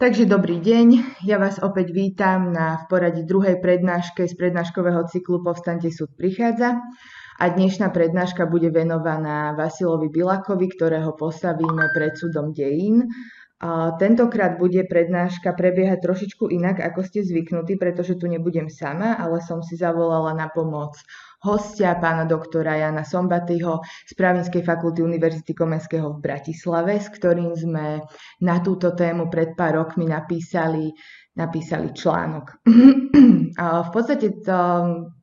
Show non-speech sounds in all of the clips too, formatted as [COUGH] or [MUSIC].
Takže dobrý deň, ja vás opäť vítam na v poradí druhej prednáške z prednáškového cyklu Povstante súd prichádza. A dnešná prednáška bude venovaná Vasilovi Bilakovi, ktorého postavíme pred súdom dejín. Tentokrát bude prednáška prebiehať trošičku inak, ako ste zvyknutí, pretože tu nebudem sama, ale som si zavolala na pomoc hostia, pána doktora Jana Sombatyho z Právnickej fakulty Univerzity Komenského v Bratislave, s ktorým sme na túto tému pred pár rokmi napísali, napísali článok. [CLEARS THROAT] V podstate to,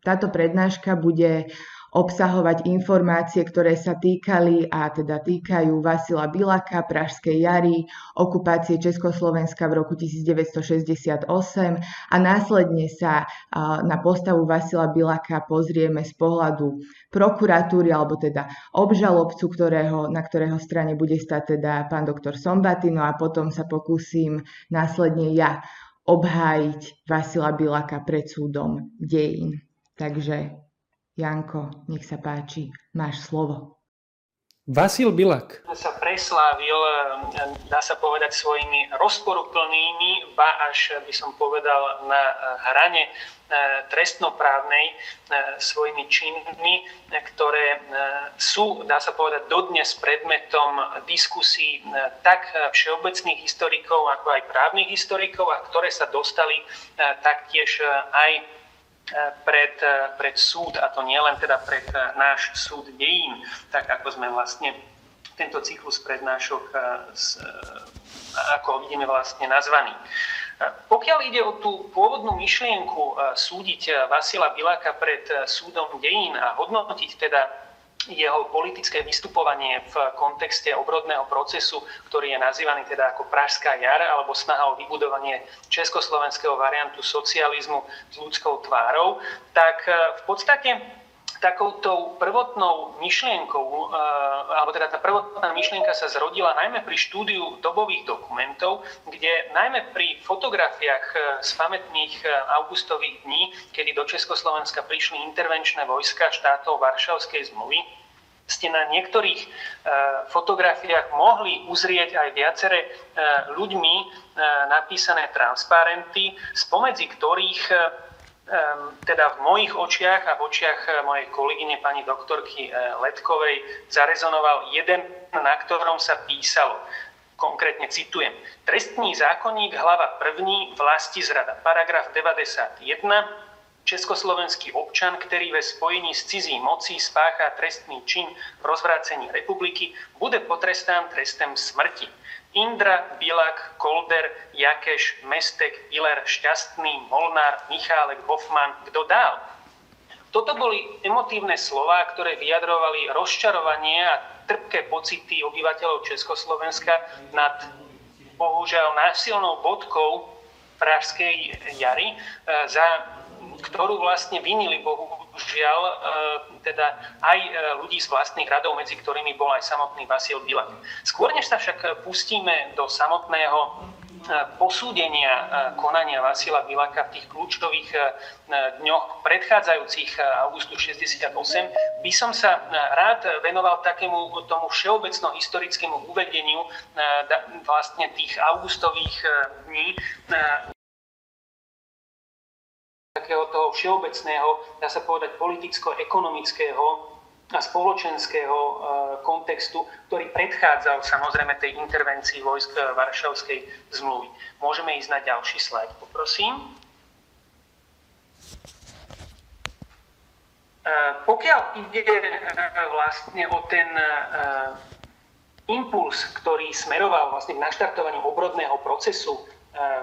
táto prednáška bude obsahovať informácie, ktoré sa týkali a teda týkajú Vasila Bilaka, Pražskej jary, okupácie Československa v roku 1968 a následne sa na postavu Vasila Bilaka pozrieme z pohľadu prokuratúry alebo teda obžalobcu, ktorého, na ktorého strane bude stať teda pán doktor Sombatino a potom sa pokúsim následne ja obhájiť Vasila Bilaka pred súdom dejín. Takže Janko, nech sa páči, máš slovo. Vasil Bilak sa preslávil, dá sa povedať, svojimi rozporuplnými, ba až by som povedal na hrane trestnoprávnej svojimi činmi, ktoré sú, dá sa povedať, dodnes predmetom diskusí tak všeobecných historikov, ako aj právnych historikov, a ktoré sa dostali taktiež aj pred, pred súd, a to nielen teda pred náš súd dejín, tak ako sme vlastne tento cyklus prednášok, ako vidíme vlastne nazvaný. Pokiaľ ide o tú pôvodnú myšlienku súdiť Vasila Biláka pred súdom dejín a hodnotiť teda jeho politické vystupovanie v kontexte obrodného procesu, ktorý je nazývaný teda ako Pražská jar alebo snaha o vybudovanie československého variantu socializmu s ľudskou tvárou, tak e, v podstate takouto prvotnou myšlienkou, eh, alebo teda tá prvotná myšlienka sa zrodila najmä pri štúdiu dobových dokumentov, kde najmä pri fotografiách eh, z pamätných eh, augustových dní, kedy do Československa prišli intervenčné vojska štátov Varšavskej zmluvy, ste na niektorých fotografiách mohli uzrieť aj viacere ľuďmi napísané transparenty, spomedzi ktorých teda v mojich očiach a v očiach eh, mojej kolegyne pani doktorky eh, Letkovej zarezonoval jeden, na ktorom sa písalo. Konkrétne citujem. Trestný zákonník, hlava 1, vlasti zrada, paragraf 91, československý občan, ktorý ve spojení s cizí mocí spáchá trestný čin rozvrácení republiky, bude potrestán trestem smrti. Indra, Bilak, Kolder, Jakeš, Mestek, Iler, Šťastný, Molnár, Michálek, Hoffman, kto dál? Toto boli emotívne slova, ktoré vyjadrovali rozčarovanie a trpké pocity obyvateľov Československa nad bohužiaľ násilnou bodkou Pražskej jary, e, za ktorú vlastne vinili bohužiaľ e, teda aj e, ľudí z vlastných radov, medzi ktorými bol aj samotný Vasil Bilak. Skôr než sa však pustíme do samotného e, posúdenia konania Vasila Bilaka v tých kľúčových dňoch predchádzajúcich augustu 68 by som sa rád venoval takému tomu všeobecno-historickému uvedeniu vlastne tých augustových dní takého toho všeobecného, dá sa povedať, politicko-ekonomického a spoločenského e, kontextu, ktorý predchádzal samozrejme tej intervencii vojsk Varšavskej zmluvy. Môžeme ísť na ďalší slajd, poprosím. E, pokiaľ ide e, vlastne o ten impuls, ktorý smeroval vlastne k naštartovaniu obrodného procesu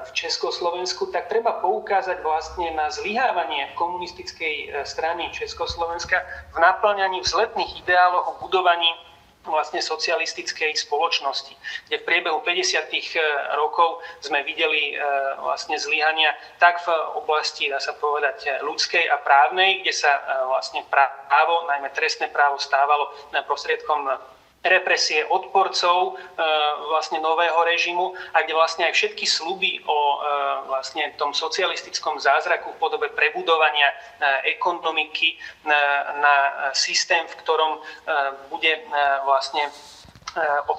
v Československu, tak treba poukázať vlastne na zlyhávanie komunistickej e, strany Československa v naplňaní vzletných ideálov o budovaní vlastne socialistickej spoločnosti, kde v priebehu 50. E, rokov sme videli e, vlastne zlyhania tak v oblasti, dá sa povedať, ľudskej a právnej, kde sa vlastne právo, najmä trestné právo, stávalo prostriedkom represie odporcov e, vlastne nového režimu a kde vlastne aj všetky sluby o e, vlastne tom socialistickom zázraku v podobe prebudovania e, ekonomiky na systém, v ktorom bude vlastne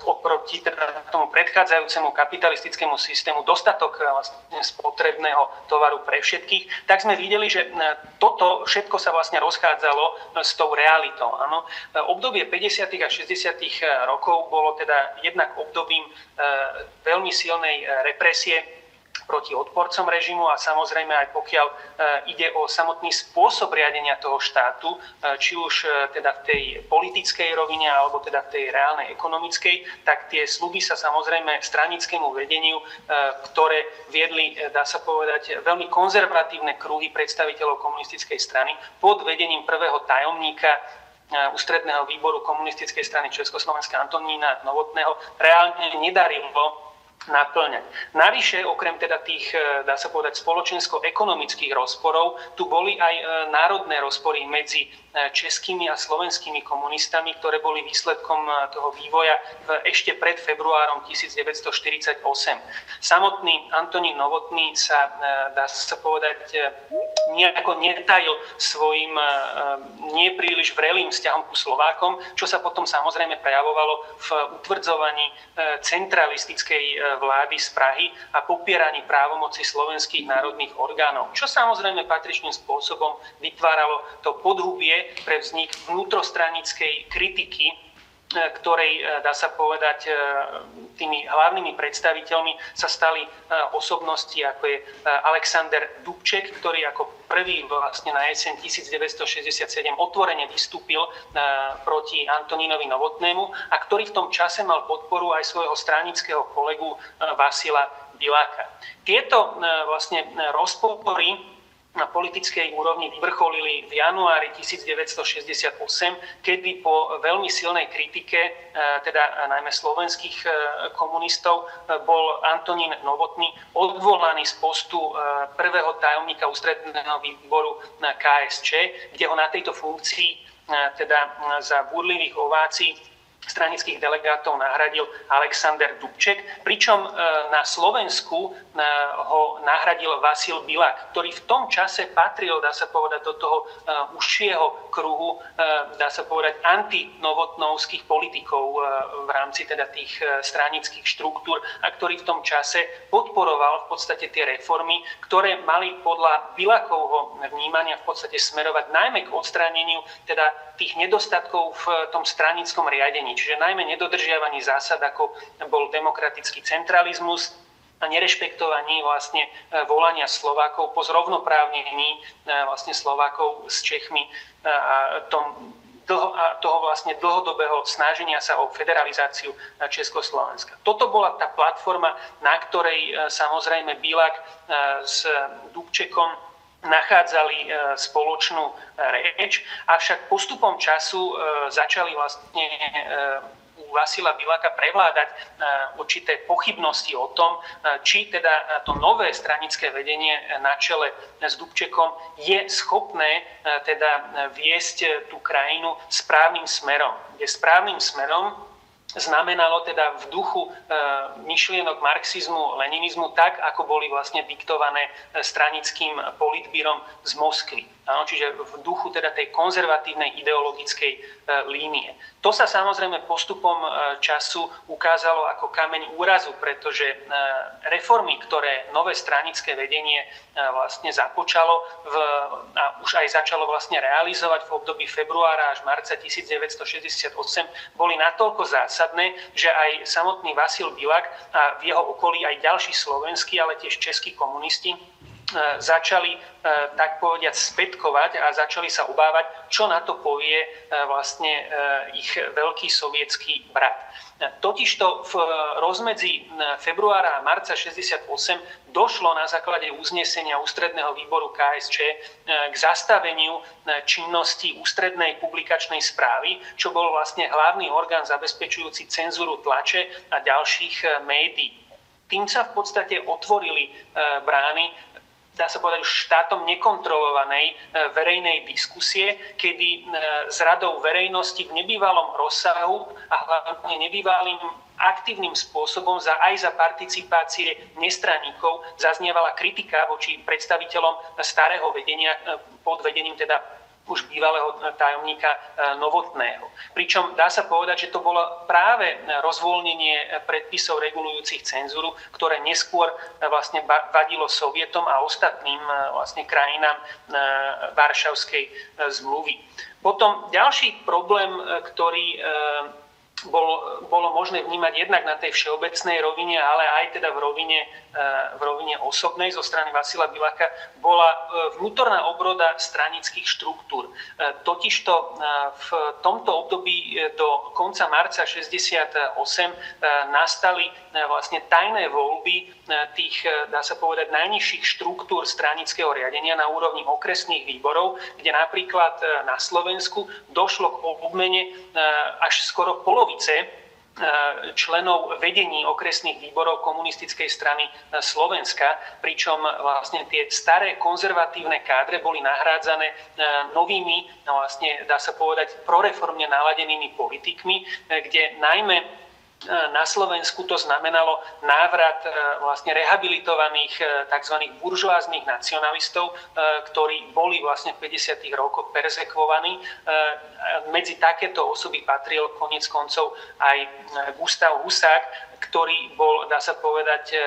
oproti teda tomu predchádzajúcemu kapitalistickému systému dostatok vlastne spotrebného tovaru pre všetkých, tak sme videli, že toto všetko sa vlastne rozchádzalo s tou realitou. Ano. Obdobie 50. a 60. rokov bolo teda jednak obdobím veľmi silnej represie proti odporcom režimu a samozrejme aj pokiaľ e, ide o samotný spôsob riadenia toho štátu, e, či už e, teda v tej politickej rovine alebo teda v tej reálnej ekonomickej, tak tie sluby sa samozrejme stranickému vedeniu, ktoré viedli, dá sa povedať, veľmi konzervatívne kruhy predstaviteľov komunistickej strany pod vedením prvého tajomníka ústredného výboru komunistickej strany Československa Antonína Novotného reálne nedarilo naplňať. Navyše, okrem teda tých, e, dá sa povedať, spoločensko-ekonomických rozporov, tu boli aj e, národné rozpory medzi českými a slovenskými komunistami, ktoré boli výsledkom e, toho vývoja ešte pred februárom 1948. Samotný Antonín Novotný sa, e, dá sa povedať, nejako netajil svojim nepríliš vrelým vzťahom ku Slovákom, čo sa potom samozrejme prejavovalo v utvrdzovaní centralistickej vlády z Prahy a popieraní právomoci slovenských národných orgánov, čo samozrejme patričným spôsobom vytváralo to podhubie pre vznik vnútrostranickej kritiky, e, ktorej, e, dá sa povedať, e, tými hlavnými predstaviteľmi sa stali osobnosti, ako je Alexander Dubček, ktorý ako prvý vlastne na jeseň 1967 otvorene vystúpil proti Antonínovi Novotnému a ktorý v tom čase mal podporu aj svojho stranického kolegu Vasila Biláka. Tieto vlastne rozpory na politickej úrovni vyvrcholili v januári 1968, kedy po veľmi silnej kritike, e, teda najmä slovenských e, komunistov, e, bol Antonín Novotný odvolaný z postu prvého tajomníka ústredného výboru na KSČ, kde ho na tejto funkcii teda za burlivých ovácií stranických delegátov nahradil Alexander Dubček, pričom e, na Slovensku e, ho nahradil Vasil Bilak, ktorý v tom čase patril, dá sa povedať, do toho e, užšieho kruhu, dá sa povedať, antinovotnovských politikov v rámci teda tých stranických štruktúr a ktorý v tom čase podporoval v podstate tie reformy, ktoré mali podľa Bilakovho vnímania v podstate smerovať najmä k odstráneniu teda tých nedostatkov v tom stranickom riadení čiže najmä nedodržiavaní zásad, ako bol demokratický centralizmus, a nerešpektovaní vlastne e, volania Slovákov po zrovnoprávnení e, vlastne Slovákov s Čechmi e, a tom, dlho, a toho vlastne dlhodobého snaženia sa o federalizáciu Československa. Toto bola tá platforma, na ktorej samozrejme Bilak s Dubčekom nachádzali spoločnú reč, avšak postupom času začali vlastne u Vasila Bilaka prevládať e, určité pochybnosti o tom, e, či teda to nové stranické vedenie na čele s Dubčekom je schopné e, teda viesť tú krajinu správnym smerom. Je správnym smerom znamenalo teda v duchu e, myšlienok marxizmu, leninizmu tak, ako boli vlastne diktované stranickým politbírom z Moskvy. Áno, čiže v duchu teda tej konzervatívnej ideologickej e, línie. To sa samozrejme postupom e, času ukázalo ako kameň úrazu, pretože e, reformy, ktoré nové stranické vedenie vlastne započalo v, a už aj začalo vlastne realizovať v období februára až marca 1968, boli natoľko zásadné, že aj samotný Vasil Bilak a v jeho okolí aj ďalší slovenskí, ale tiež českí komunisti začali, e, tak povediať, spätkovať a začali sa obávať, čo na to povie e, vlastne ich veľký sovietský brat. Totižto v rozmedzi februára a marca 68 došlo na základe uznesenia ústredného výboru KSČ k zastaveniu činnosti ústrednej publikačnej správy, čo bol vlastne hlavný orgán zabezpečujúci cenzúru tlače a ďalších médií. Tým sa v podstate otvorili brány dá sa povedať, štátom nekontrolovanej e, verejnej diskusie, kedy e, s radou verejnosti v nebývalom rozsahu a hlavne nebývalým aktívnym spôsobom za, aj za participácie nestraníkov zaznievala kritika voči predstaviteľom starého vedenia e, pod vedením teda už bývalého tajomníka Novotného. Pričom dá sa povedať, že to bolo práve rozvoľnenie predpisov regulujúcich cenzúru, ktoré neskôr vlastne vadilo Sovietom a ostatným vlastne krajinám Varšavskej zmluvy. Potom ďalší problém, ktorý bol, bolo možné vnímať jednak na tej všeobecnej rovine, ale aj teda v rovine, e, v rovine osobnej zo strany Vasila Bilaka, bola e, vnútorná obroda stranických štruktúr. E, totižto v tomto období do konca marca 68 nastali vlastne tajné voľby tých, dá sa povedať, najnižších štruktúr stranického riadenia na úrovni okresných výborov, kde napríklad na Slovensku došlo k obmene až skoro polo polovice e, členov vedení okresných výborov komunistickej strany e, Slovenska, pričom vlastne tie staré konzervatívne kádre boli nahrádzané e, novými, no vlastne dá sa povedať, proreformne naladenými politikmi, kde najmä na Slovensku to znamenalo návrat e, vlastne rehabilitovaných e, tzv. buržoáznych nacionalistov, e, ktorí boli vlastne v 50. rokoch perzekvovaní. Medzi takéto osoby patril konec koncov aj Gustav Husák, ktorý bol, dá sa povedať, e,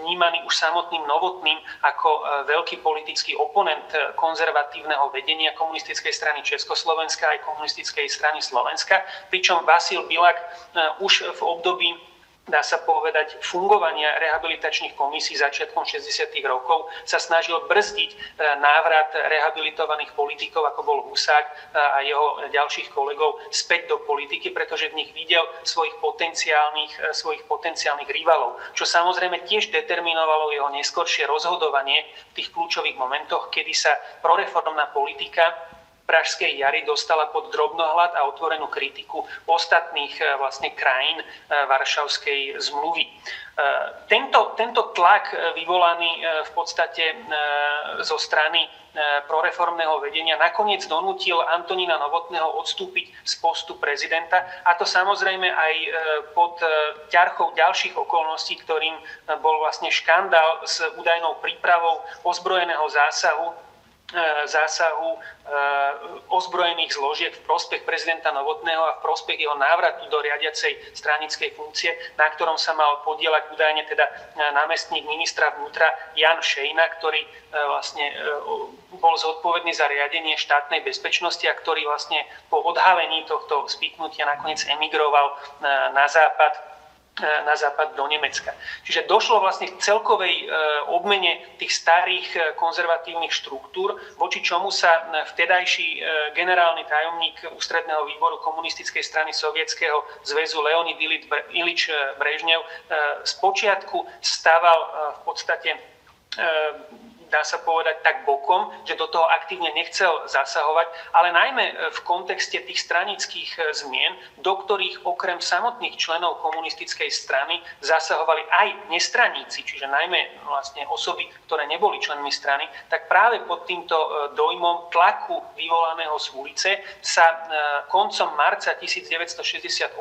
vnímaný už samotným novotným ako e, veľký politický oponent konzervatívneho vedenia komunistickej strany Československa aj komunistickej strany Slovenska, pričom Vasil Bilak e, už v období dá sa povedať, fungovania rehabilitačných komisí začiatkom 60. rokov sa snažil brzdiť e, návrat rehabilitovaných politikov, ako bol Husák e, a jeho ďalších kolegov, späť do politiky, pretože v nich videl svojich potenciálnych, e, svojich potenciálnych rivalov, čo samozrejme tiež determinovalo jeho neskoršie rozhodovanie v tých kľúčových momentoch, kedy sa proreformná politika Pražskej jary dostala pod drobnohľad a otvorenú kritiku ostatných e, vlastne krajín e, Varšavskej zmluvy. E, tento, tento tlak vyvolaný v podstate zo strany proreformného vedenia nakoniec donútil Antonína Novotného odstúpiť z postu prezidenta a to samozrejme aj pod ťarchou ďalších okolností, ktorým bol vlastne škandál s údajnou prípravou ozbrojeného zásahu zásahu e, ozbrojených zložiek v prospech prezidenta Novotného a v prospech jeho návratu do riadiacej stranickej funkcie, na ktorom sa mal podielať údajne teda e, námestník ministra vnútra Jan Šejna, ktorý vlastne bol zodpovedný za riadenie štátnej bezpečnosti a ktorý vlastne po odhalení tohto spiknutia nakoniec emigroval na západ. E, na západ do Nemecka. Čiže došlo vlastne k celkovej e, obmene tých starých e, konzervatívnych štruktúr, voči čomu sa vtedajší generálny tajomník ústredného výboru komunistickej strany Sovietskeho zväzu Leonid Ilič Brežnev z počiatku stával v podstate dá sa povedať, tak bokom, že do toho aktívne nechcel zasahovať, ale najmä e, v kontexte tých stranických e, zmien, do ktorých okrem samotných členov komunistickej strany zasahovali aj nestraníci, čiže najmä vlastne osoby, ktoré neboli členmi strany, tak práve pod týmto e, dojmom tlaku vyvolaného z ulice sa koncom marca 1968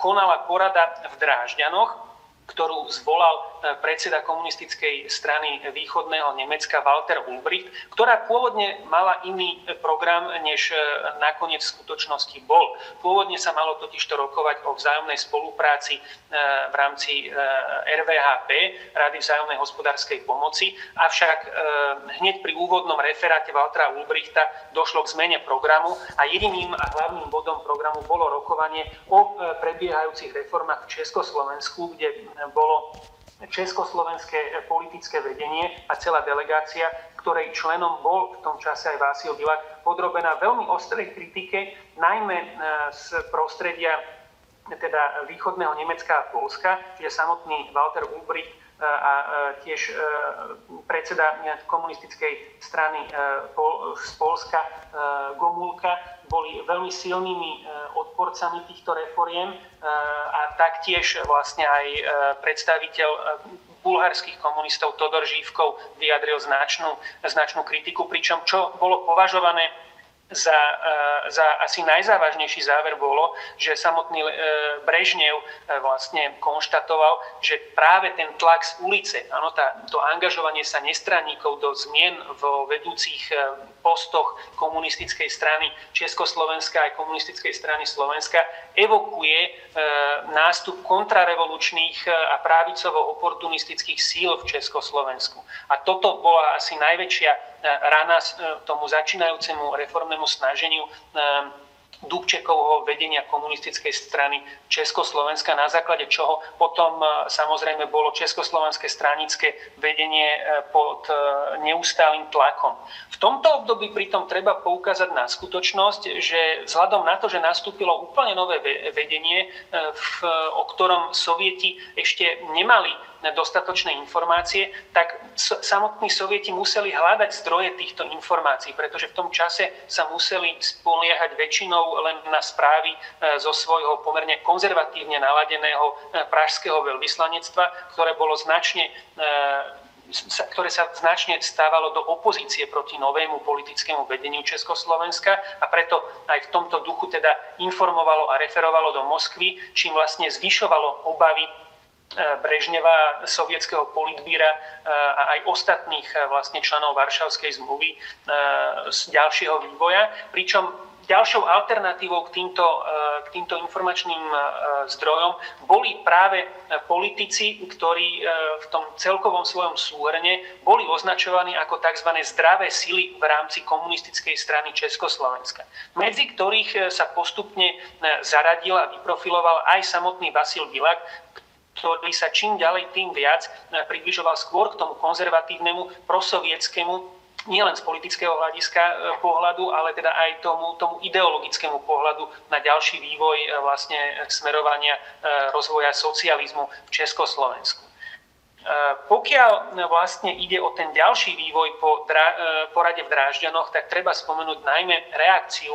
konala porada v Drážďanoch, ktorú zvolal e, predseda komunistickej strany východného Nemecka Walter Ulbricht, ktorá pôvodne mala iný program, než e, nakoniec v skutočnosti bol. Pôvodne sa malo totiž to rokovať o vzájomnej spolupráci v rámci RVHP, Rady vzájomnej hospodárskej pomoci, avšak hneď pri úvodnom referáte Waltera Ulbrichta došlo k zmene programu a jediným a hlavným bodom programu bolo rokovanie o prebiehajúcich reformách v Československu, kde bolo československé politické vedenie a celá delegácia, ktorej členom bol v tom čase aj Vásil Bilak, podrobená veľmi ostrej kritike, najmä e, z prostredia teda východného Nemecka a Polska, čiže samotný Walter Ulbricht a e, tiež predseda komunistickej strany z Polska Gomulka boli veľmi silnými e, odporcami týchto reforiem e, a taktiež vlastne aj e, predstaviteľ bulharských komunistov Todor Žívkov vyjadril značnú, značnú kritiku, pričom čo bolo považované za, e, za asi najzávažnejší záver bolo, že samotný e, Brežnev e, vlastne konštatoval, že práve ten tlak z ulice, áno, tá, to angažovanie sa nestranníkov do zmien vo vedúcich postoch komunistickej strany Československa aj komunistickej strany Slovenska evokuje e, nástup kontrarevolučných a právicovo-oportunistických síl v Československu. A toto bola asi najväčšia rana tomu začínajúcemu reformnému snaženiu Dubčekovho vedenia komunistickej strany Československa, na základe čoho potom e, samozrejme bolo československé stranické vedenie e, pod e, neustálým tlakom. V tomto období pritom treba poukázať na skutočnosť, že vzhľadom na to, že nastúpilo úplne nové vedenie, v, o ktorom sovieti ešte nemali dostatočné informácie, tak samotní sovieti museli hľadať zdroje týchto informácií, pretože v tom čase sa museli spoliehať väčšinou len na správy e, zo svojho pomerne konzervatívne naladeného e, pražského veľvyslanectva, ktoré bolo značne e, ktoré sa značne stávalo do opozície proti novému politickému vedeniu Československa a preto aj v tomto duchu teda informovalo a referovalo do Moskvy, čím vlastne zvyšovalo obavy Brežneva, sovietského politbíra e, a aj ostatných e, vlastne členov Varšavskej zmluvy z ďalšieho vývoja. Pričom ďalšou alternatívou k týmto, k týmto informačným zdrojom boli práve politici, ktorí v tom celkovom svojom súhrne boli označovaní ako tzv. zdravé sily v rámci komunistickej strany Československa, medzi ktorých sa postupne zaradil a vyprofiloval aj samotný Vasil Bilak, ktorý sa čím ďalej tým viac približoval skôr k tomu konzervatívnemu, prosovietskému nielen z politického hľadiska eh, pohľadu, ale teda aj tomu, tomu ideologickému pohľadu na ďalší vývoj eh, vlastne smerovania rozvoja socializmu v Československu. Pokiaľ vlastne ide o ten ďalší vývoj po porade v Drážďanoch, tak treba spomenúť najmä reakciu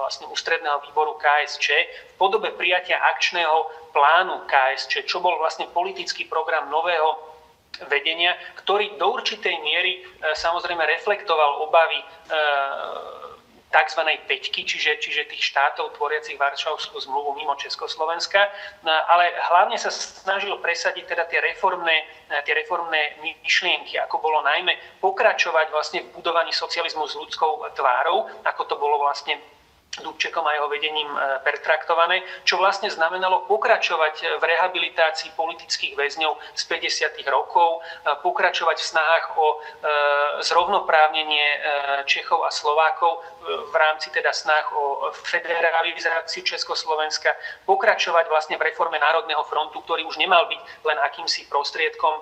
vlastne ústredného výboru KSČ v podobe prijatia akčného plánu KSČ, čo bol vlastne politický program nového vedenia, ktorý do určitej miery samozrejme reflektoval obavy tzv. peťky, čiže, čiže tých štátov tvoriacich Varšavskú zmluvu mimo Československa, no, ale hlavne sa snažil presadiť teda tie reformné, tie reformné myšlienky, ako bolo najmä pokračovať vlastne v budovaní socializmu s ľudskou tvárou, ako to bolo vlastne Dubčekom a jeho vedením e, pertraktované, čo vlastne znamenalo pokračovať v rehabilitácii politických väzňov z 50. rokov, e, pokračovať v snahách o e, zrovnoprávnenie Čechov a Slovákov v rámci teda snah o federalizáciu Československa, pokračovať vlastne v reforme Národného frontu, ktorý už nemal byť len akýmsi prostriedkom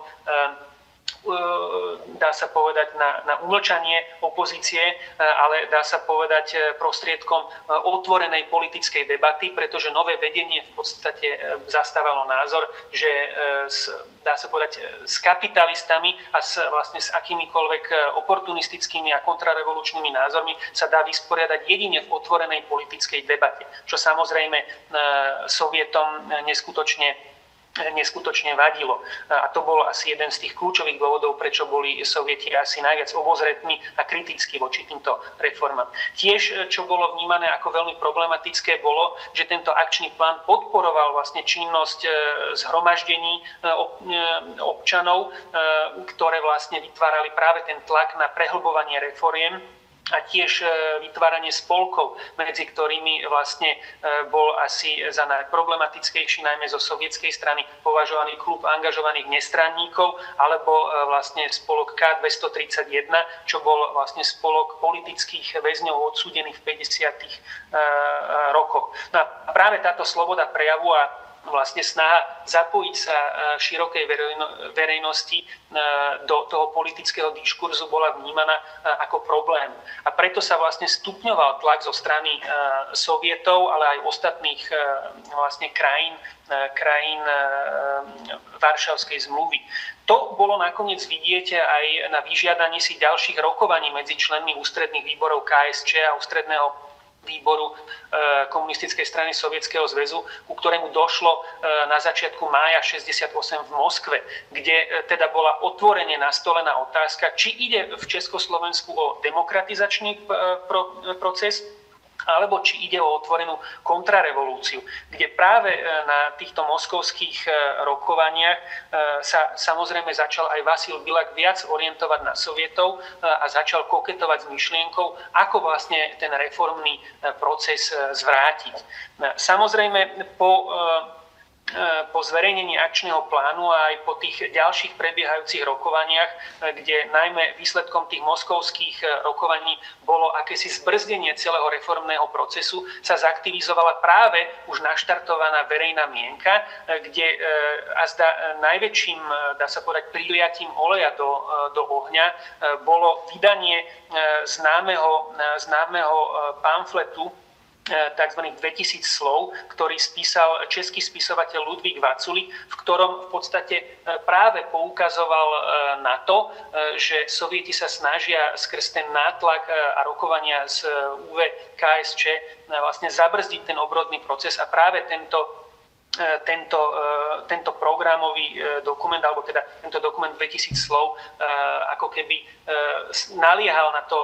dá sa povedať, na, na umlčanie opozície, e, ale dá sa povedať e, prostriedkom otvorenej politickej debaty, pretože nové vedenie v podstate zastávalo názor, že s, dá sa povedať, s kapitalistami a s, vlastne s akýmikoľvek oportunistickými a kontrarevolučnými názormi sa dá vysporiadať jedine v otvorenej politickej debate, čo samozrejme Sovietom neskutočne neskutočne vadilo. A to bol asi jeden z tých kľúčových dôvodov, prečo boli sovieti asi najviac obozretní a kritickí voči týmto reformám. Tiež, čo bolo vnímané ako veľmi problematické, bolo, že tento akčný plán podporoval vlastne činnosť e, zhromaždení e, e, občanov, ktoré vlastne vytvárali práve ten tlak na prehlbovanie reforiem a tiež e, vytváranie spolkov, medzi ktorými vlastne e, bol asi za najproblematickejší, najmä zo sovietskej strany, považovaný klub angažovaných nestranníkov, alebo e, vlastne spolok K231, čo bol vlastne spolok politických väzňov odsúdených v 50. rokoch. No a práve táto sloboda prejavu a vlastne snaha zapojiť sa e, širokej verejnosti e, do toho politického diskurzu bola vnímaná e, ako problém. A preto sa vlastne stupňoval tlak zo strany Sovietov, ale aj ostatných vlastne krajín, krajín Varšavskej zmluvy. To bolo nakoniec vidieť aj na vyžiadanie si ďalších rokovaní medzi členmi ústredných výborov KSČ a ústredného výboru komunistickej strany Sovietskeho zväzu, ku ktorému došlo na začiatku mája 68 v Moskve, kde teda bola otvorene nastolená otázka, či ide v Československu o demokratizačný proces, alebo či ide o otvorenú kontrarevolúciu, kde práve e, na týchto moskovských e, rokovaniach e, sa samozrejme začal aj Vasil Bilak viac orientovať na Sovietov a začal koketovať s myšlienkou, ako vlastne ten reformný proces zvrátiť. Samozrejme po po zverejnení akčného plánu a aj po tých ďalších prebiehajúcich rokovaniach, e, kde najmä výsledkom tých moskovských e, rokovaní bolo akési zbrzdenie celého reformného procesu, sa zaktivizovala práve už naštartovaná verejná mienka, kde a zda najväčším, dá sa povedať, priliatím oleja do, do ohňa bolo vydanie známeho, známeho pamfletu E, tzv. 2000 slov, ktorý spísal český spisovateľ Ludvík Vaculi, v ktorom v podstate e, práve poukazoval e, na to, že Sovieti sa snažia skrz ten nátlak a rokovania z UV KSČ vlastne zabrzdiť ten obrodný proces a práve tento E, tento, e, tento programový e, dokument, alebo teda tento dokument 2000 slov, ako keby naliehal na to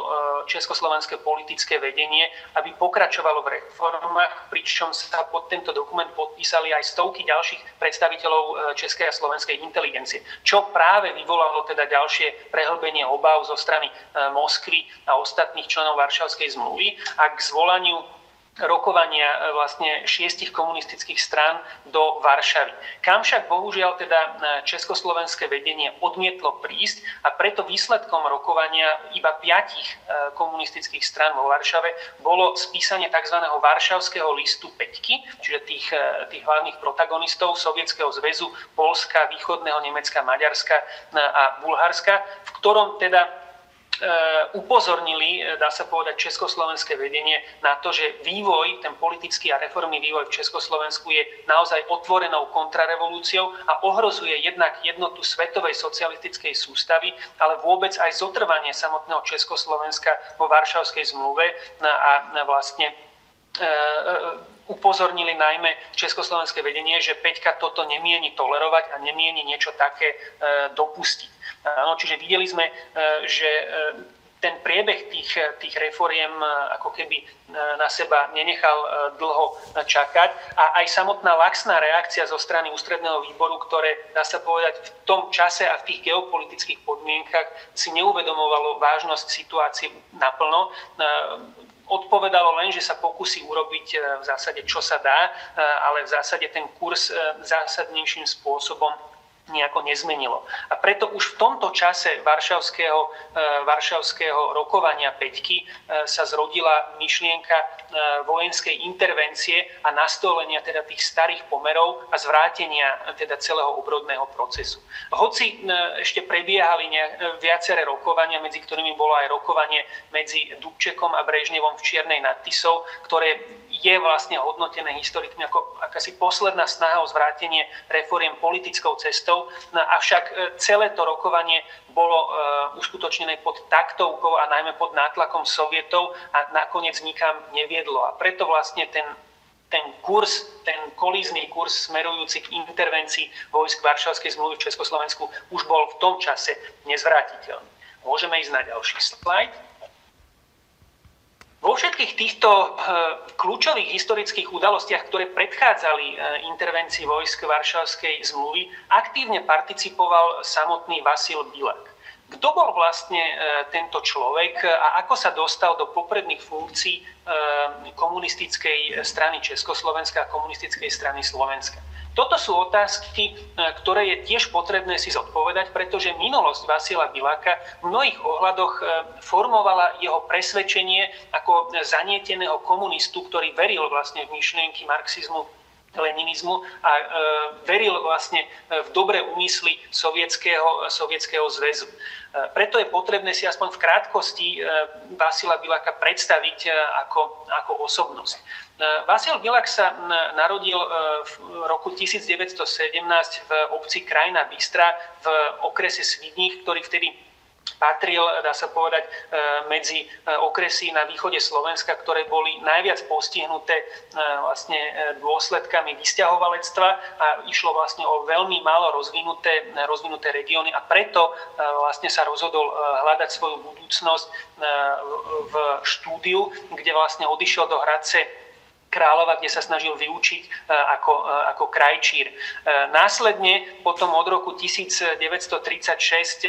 československé politické vedenie, aby pokračovalo v reformách, pričom sa pod tento dokument podpísali aj stovky ďalších predstaviteľov českej a slovenskej inteligencie, čo práve vyvolalo teda ďalšie prehlbenie obav zo strany Moskvy a ostatných členov Varšavskej zmluvy a k zvolaniu rokovania e, vlastne šiestich komunistických strán do Varšavy. Kam však bohužiaľ teda e, československé vedenie odmietlo prísť a preto výsledkom rokovania iba piatich e, komunistických strán vo Varšave bolo spísanie tzv. Varšavského listu Peťky, čiže tých, tých hlavných protagonistov Sovietskeho zväzu, Polska, Východného Nemecka, Maďarska a Bulharska, v ktorom teda upozornili, e, dá sa povedať, československé vedenie na to, že vývoj, ten politický a reformný vývoj v Československu je naozaj otvorenou kontrarevolúciou a ohrozuje jednak jednotu svetovej socialistickej sústavy, ale vôbec aj zotrvanie samotného Československa vo Varšavskej zmluve a vlastne e, upozornili najmä československé vedenie, že Peťka toto nemieni tolerovať a nemieni niečo také dopustiť. Áno, čiže videli sme, e, že e, ten priebeh tých, tých reforiem e, ako keby na seba nenechal dlho čakať. A aj samotná laxná reakcia zo strany ústredného výboru, ktoré, dá sa povedať, v tom čase a v tých geopolitických podmienkach si neuvedomovalo vážnosť situácie naplno, odpovedalo len, že sa pokusí urobiť v zásade, čo sa dá, ale v zásade ten kurz zásadnejším spôsobom nejako nezmenilo. A preto už v tomto čase varšavského, e, varšavského rokovania Peťky e, sa zrodila myšlienka e, vojenskej intervencie a nastolenia teda tých starých pomerov a zvrátenia teda celého obrodného procesu. Hoci ešte prebiehali viaceré rokovania, medzi ktorými bolo aj rokovanie medzi Dubčekom a Brežnevom v Čiernej nad Tisou, ktoré je vlastne hodnotené historikmi ako akási posledná snaha o zvrátenie reforiem politickou cestou, no, avšak e, celé to rokovanie bolo e, uskutočnené pod taktovkou a najmä pod nátlakom sovietov a nakoniec nikam neviedlo. A preto vlastne ten ten kurz, ten kolízny kurz smerujúci k intervencii vojsk Varšavskej zmluvy v Československu už bol v tom čase nezvrátiteľný. Môžeme ísť na ďalší slajd. Vo všetkých týchto eh, kľúčových historických udalostiach, ktoré predchádzali eh, intervencii vojsk Varšavskej zmluvy, aktívne participoval samotný Vasil Bilak. Kto bol vlastne eh, tento človek a ako sa dostal do popredných funkcií komunistickej strany Československa a komunistickej strany Slovenska? Toto sú otázky, e, ktoré je tiež potrebné si zodpovedať, pretože minulosť Vasila Biláka v mnohých ohľadoch e, formovala jeho presvedčenie ako zanieteného komunistu, ktorý veril vlastne v myšlienky marxizmu leninizmu a e, veril vlastne v dobré úmysly sovietského, sovietského zväzu. E, preto je potrebné si aspoň v krátkosti e, Vasila Biláka predstaviť e, ako, ako osobnosť. Vasil Bilak sa narodil v roku 1917 v obci Krajina Bystra v okrese Svidních, ktorý vtedy patril, dá sa povedať, medzi okresy na východe Slovenska, ktoré boli najviac postihnuté vlastne dôsledkami vysťahovalectva a išlo vlastne o veľmi málo rozvinuté, rozvinuté regióny a preto vlastne sa rozhodol hľadať svoju budúcnosť v štúdiu, kde vlastne odišiel do Hradce Králova, kde sa snažil vyučiť e, ako, e, ako krajčír. E, následne potom od roku 1936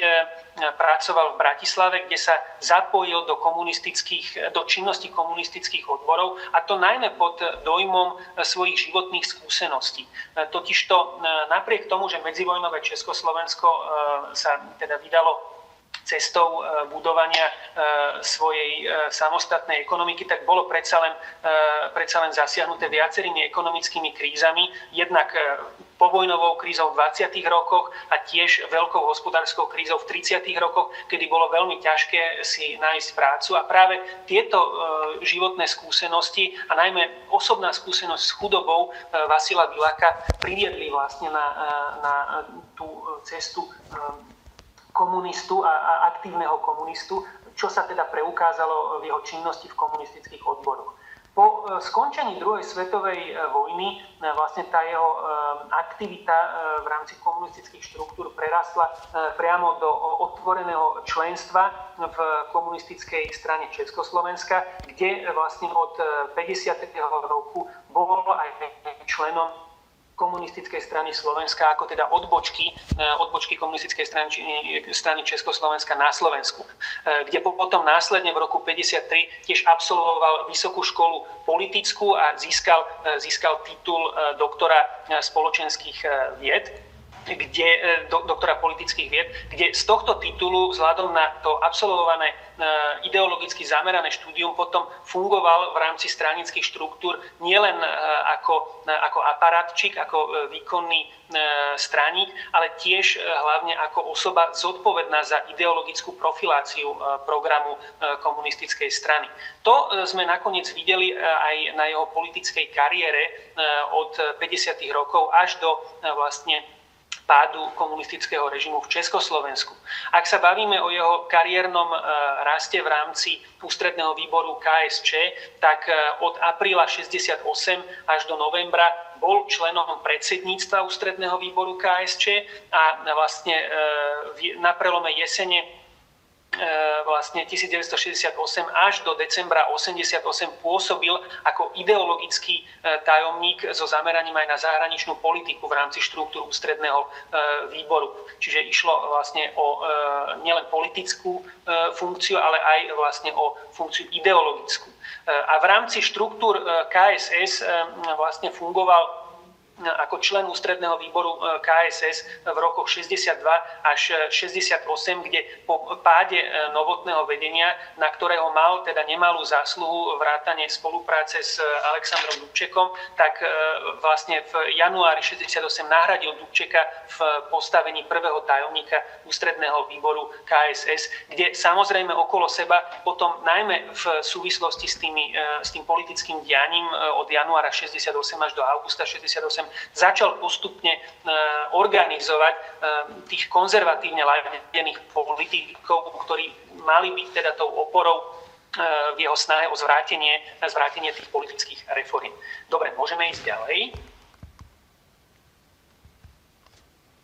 pracoval v Bratislave, kde sa zapojil do, komunistických, do činnosti komunistických odborov a to najmä pod dojmom svojich životných skúseností. Totižto napriek tomu, že medzivojnové Československo sa teda vydalo cestou e, budovania e, svojej e, samostatnej ekonomiky, tak bolo predsa len, predsa len zasiahnuté viacerými ekonomickými krízami, jednak povojnovou krízou v 20. rokoch a tiež veľkou hospodárskou krízou v 30. rokoch, kedy bolo veľmi ťažké si nájsť prácu. A práve tieto životné skúsenosti a najmä osobná skúsenosť s chudobou Vasila Bilaka priviedli vlastne na, na tú cestu komunistu a, a aktívneho komunistu, čo sa teda preukázalo v jeho činnosti v komunistických odboroch. Po e, skončení druhej svetovej e, vojny e, vlastne tá jeho aktivita v rámci komunistických štruktúr prerastla priamo do otvoreného členstva v komunistickej strane Československa, kde vlastne od 50. roku bol aj členom komunistickej strany Slovenska, ako teda odbočky, eh, odbočky komunistickej strany, strany Československa na Slovensku, eh, kde potom následne v roku 53 tiež absolvoval vysokú školu politickú a získal, eh, získal titul doktora spoločenských vied kde, do, doktora politických vied, kde z tohto titulu vzhľadom na to absolvované ideologicky zamerané štúdium potom fungoval v rámci stranických štruktúr nielen ako, ako aparátčik, ako výkonný straník, ale tiež hlavne ako osoba zodpovedná za ideologickú profiláciu programu komunistickej strany. To sme nakoniec videli aj na jeho politickej kariére od 50. rokov až do vlastne pádu komunistického režimu v Československu. Ak sa bavíme o jeho kariérnom e, raste v rámci ústredného výboru KSČ, tak e, od apríla 68 až do novembra bol členom predsedníctva ústredného výboru KSČ a vlastne e, na prelome jesene vlastne 1968 až do decembra 88 pôsobil ako ideologický e, tajomník so zameraním aj na zahraničnú politiku v rámci štruktúr ústredného e, výboru. Čiže išlo vlastne o nielen politickú funkciu, ale aj vlastne o funkciu ideologickú. A v rámci štruktúr KSS vlastne fungoval ako člen ústredného výboru e, KSS v rokoch 62 až 68, kde po páde e, novotného vedenia, na ktorého mal teda nemalú zásluhu vrátanie spolupráce s Aleksandrom Dubčekom, tak e, vlastne v januári 68 nahradil Dubčeka v postavení prvého tajomníka ústredného výboru KSS, kde samozrejme okolo seba potom najmä v súvislosti s, tými, s tým politickým dianím od januára 68 až do augusta 68 začal postupne e, organizovať e, tých konzervatívne ladených politikov, ktorí mali byť teda tou oporou e, v jeho snahe o zvrátenie, zvrátenie tých politických reform. Dobre, môžeme ísť ďalej.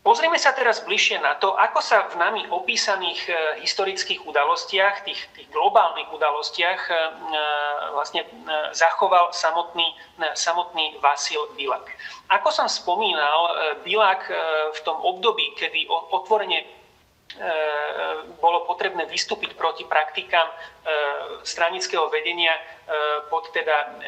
Pozrieme sa teraz bližšie na to, ako sa v nami opísaných e, historických udalostiach, tých, tých globálnych udalostiach e, vlastne e, zachoval samotný, samotný Vasil Bilak. Ako som spomínal, Bilak v tom období, kedy otvorene bolo potrebné vystúpiť proti praktikám e, stranického vedenia e, pod teda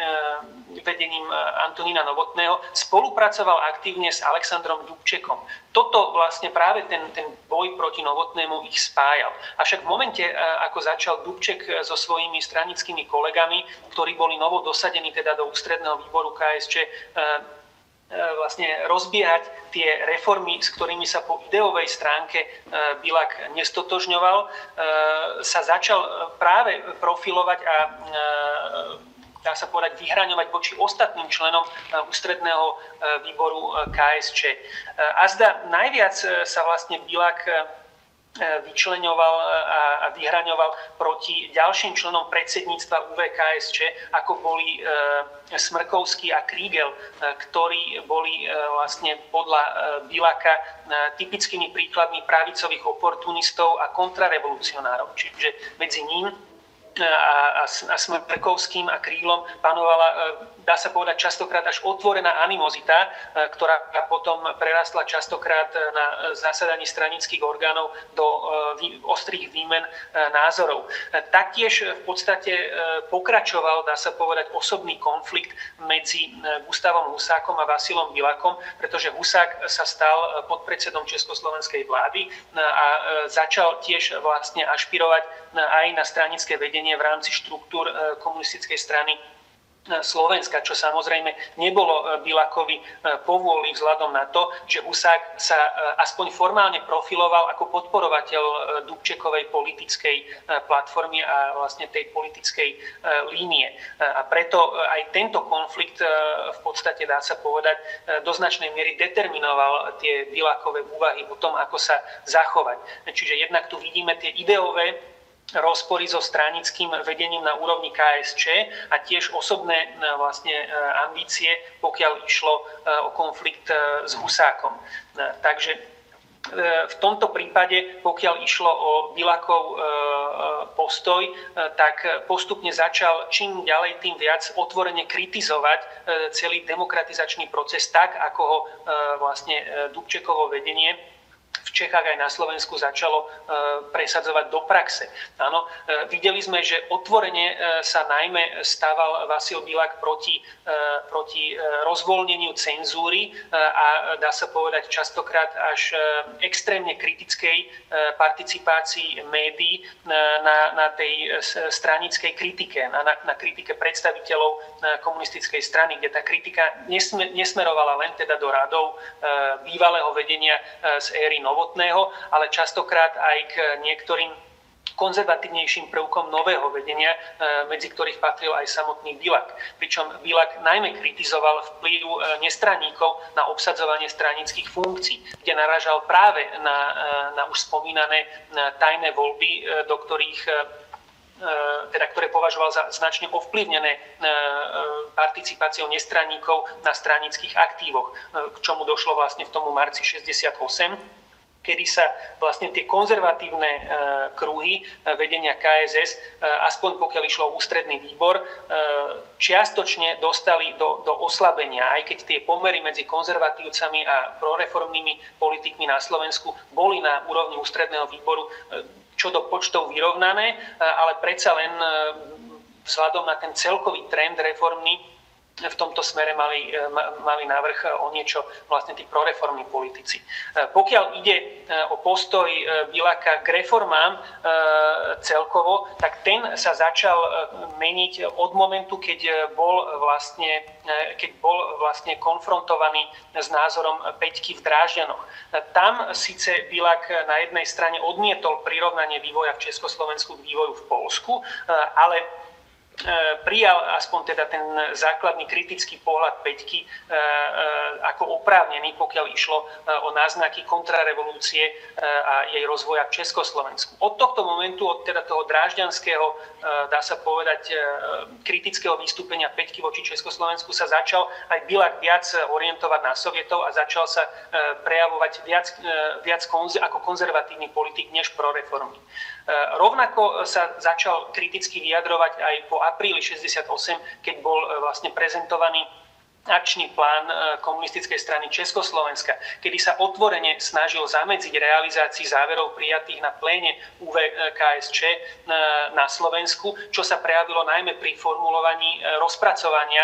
vedením Antonína Novotného, spolupracoval aktívne s Alexandrom Dubčekom. Toto vlastne práve ten, ten boj proti Novotnému ich spájal. Avšak v momente, ako začal Dubček so svojimi stranickými kolegami, ktorí boli novo dosadení teda do ústredného výboru KSČ, E, vlastne rozbiehať tie reformy, s ktorými sa po ideovej stránke e, Bilak nestotožňoval, e, sa začal práve profilovať a dá sa povedať, vyhraňovať voči ostatným členom ústredného výboru KSČ. A zda najviac sa vlastne Bilak vyčleňoval a vyhraňoval proti ďalším členom predsedníctva UVKSČ, ako boli Smrkovský a Krígel, ktorí boli vlastne podľa Bilaka typickými príkladmi pravicových oportunistov a kontrarevolucionárov. Čiže medzi ním a, a, a Smrkovským a Krílom panovala dá sa povedať, častokrát až otvorená animozita, e, ktorá potom prerastla častokrát na zasadaní stranických orgánov do e, ostrých výmen e, názorov. Taktiež v podstate pokračoval, dá sa povedať, osobný konflikt medzi Gustavom Husákom a Vasilom Bilakom, pretože Husák sa stal podpredsedom Československej vlády a začal tiež vlastne ašpirovať aj na stranické vedenie v rámci štruktúr komunistickej strany Slovenska, čo samozrejme nebolo e, Bilakovi e, povôli vzhľadom na to, že Husák sa e, aspoň formálne profiloval ako podporovateľ Dubčekovej politickej platformy a vlastne tej politickej línie. A preto aj tento konflikt v podstate dá sa povedať do značnej miery determinoval tie Bilakové úvahy o tom, ako sa zachovať. Čiže jednak tu vidíme tie ideové rozpory so stranickým vedením na úrovni KSČ a tiež osobné e, vlastne e, ambície, pokiaľ išlo e, o konflikt s Husákom. Takže v tomto prípade, pokiaľ išlo o Bilakov postoj, tak postupne začal čím ďalej, tým viac otvorene kritizovať celý demokratizačný proces tak, ako ho vlastne Dubčekovo vedenie v Čechách aj na Slovensku začalo e, presadzovať do praxe. Áno, e, videli sme, že otvorene e, sa najmä stával Vasil Bilak proti, proti rozvoľneniu cenzúry a dá sa povedať častokrát až extrémne kritickej participácii médií na, na tej stranickej kritike, na, na kritike predstaviteľov komunistickej strany, kde tá kritika nesmerovala len teda do radov bývalého vedenia z éry Novotného, ale častokrát aj k niektorým konzervatívnejším prvkom nového vedenia, e, medzi ktorých patril aj samotný Bilak. Pričom Bilak najmä kritizoval vplyv e, nestraníkov na obsadzovanie stranických funkcií, kde naražal práve na, e, na už spomínané tajné voľby, do ktorých teda, ktoré považoval za značne ovplyvnené participáciou nestraníkov na stranických aktívoch, k čomu došlo vlastne v tomu marci 68 kedy sa vlastne tie konzervatívne e, kruhy e, vedenia KSS, e, aspoň pokiaľ išlo o ústredný výbor, čiastočne dostali do, do oslabenia, aj keď tie pomery medzi konzervatívcami a proreformnými politikmi na Slovensku boli na úrovni ústredného výboru čo do počtov vyrovnané, ale predsa len vzhľadom na ten celkový trend reformný v tomto smere mali, e, mali návrh o niečo vlastne tí proreformní politici. E, pokiaľ ide e, o postoj Bilaka k reformám celkovo, tak ten sa začal meniť od momentu, keď bol vlastne, keď bol vlastne konfrontovaný s názorom Peťky v Drážďanoch. Tam síce Bilak na jednej strane odmietol prirovnanie vývoja v Československu k vývoju v Polsku, ale E, prijal aspoň teda ten základný kritický pohľad Peťky e, e, ako oprávnený, pokiaľ išlo o náznaky kontrarevolúcie a jej rozvoja v Československu. Od tohto momentu, od teda toho drážďanského, dá sa povedať, kritického vystúpenia Peťky voči Československu sa začal aj Bilak viac orientovať na Sovietov a začal sa prejavovať viac, viac konz- ako konzervatívny politik než proreformný. Rovnako sa začal kriticky vyjadrovať aj po apríli 68, keď bol e, vlastne prezentovaný akčný plán e, komunistickej strany Československa, kedy sa otvorene snažil zamedziť realizácii záverov prijatých na pléne UVKSČ e, na Slovensku, čo sa prejavilo najmä pri formulovaní rozpracovania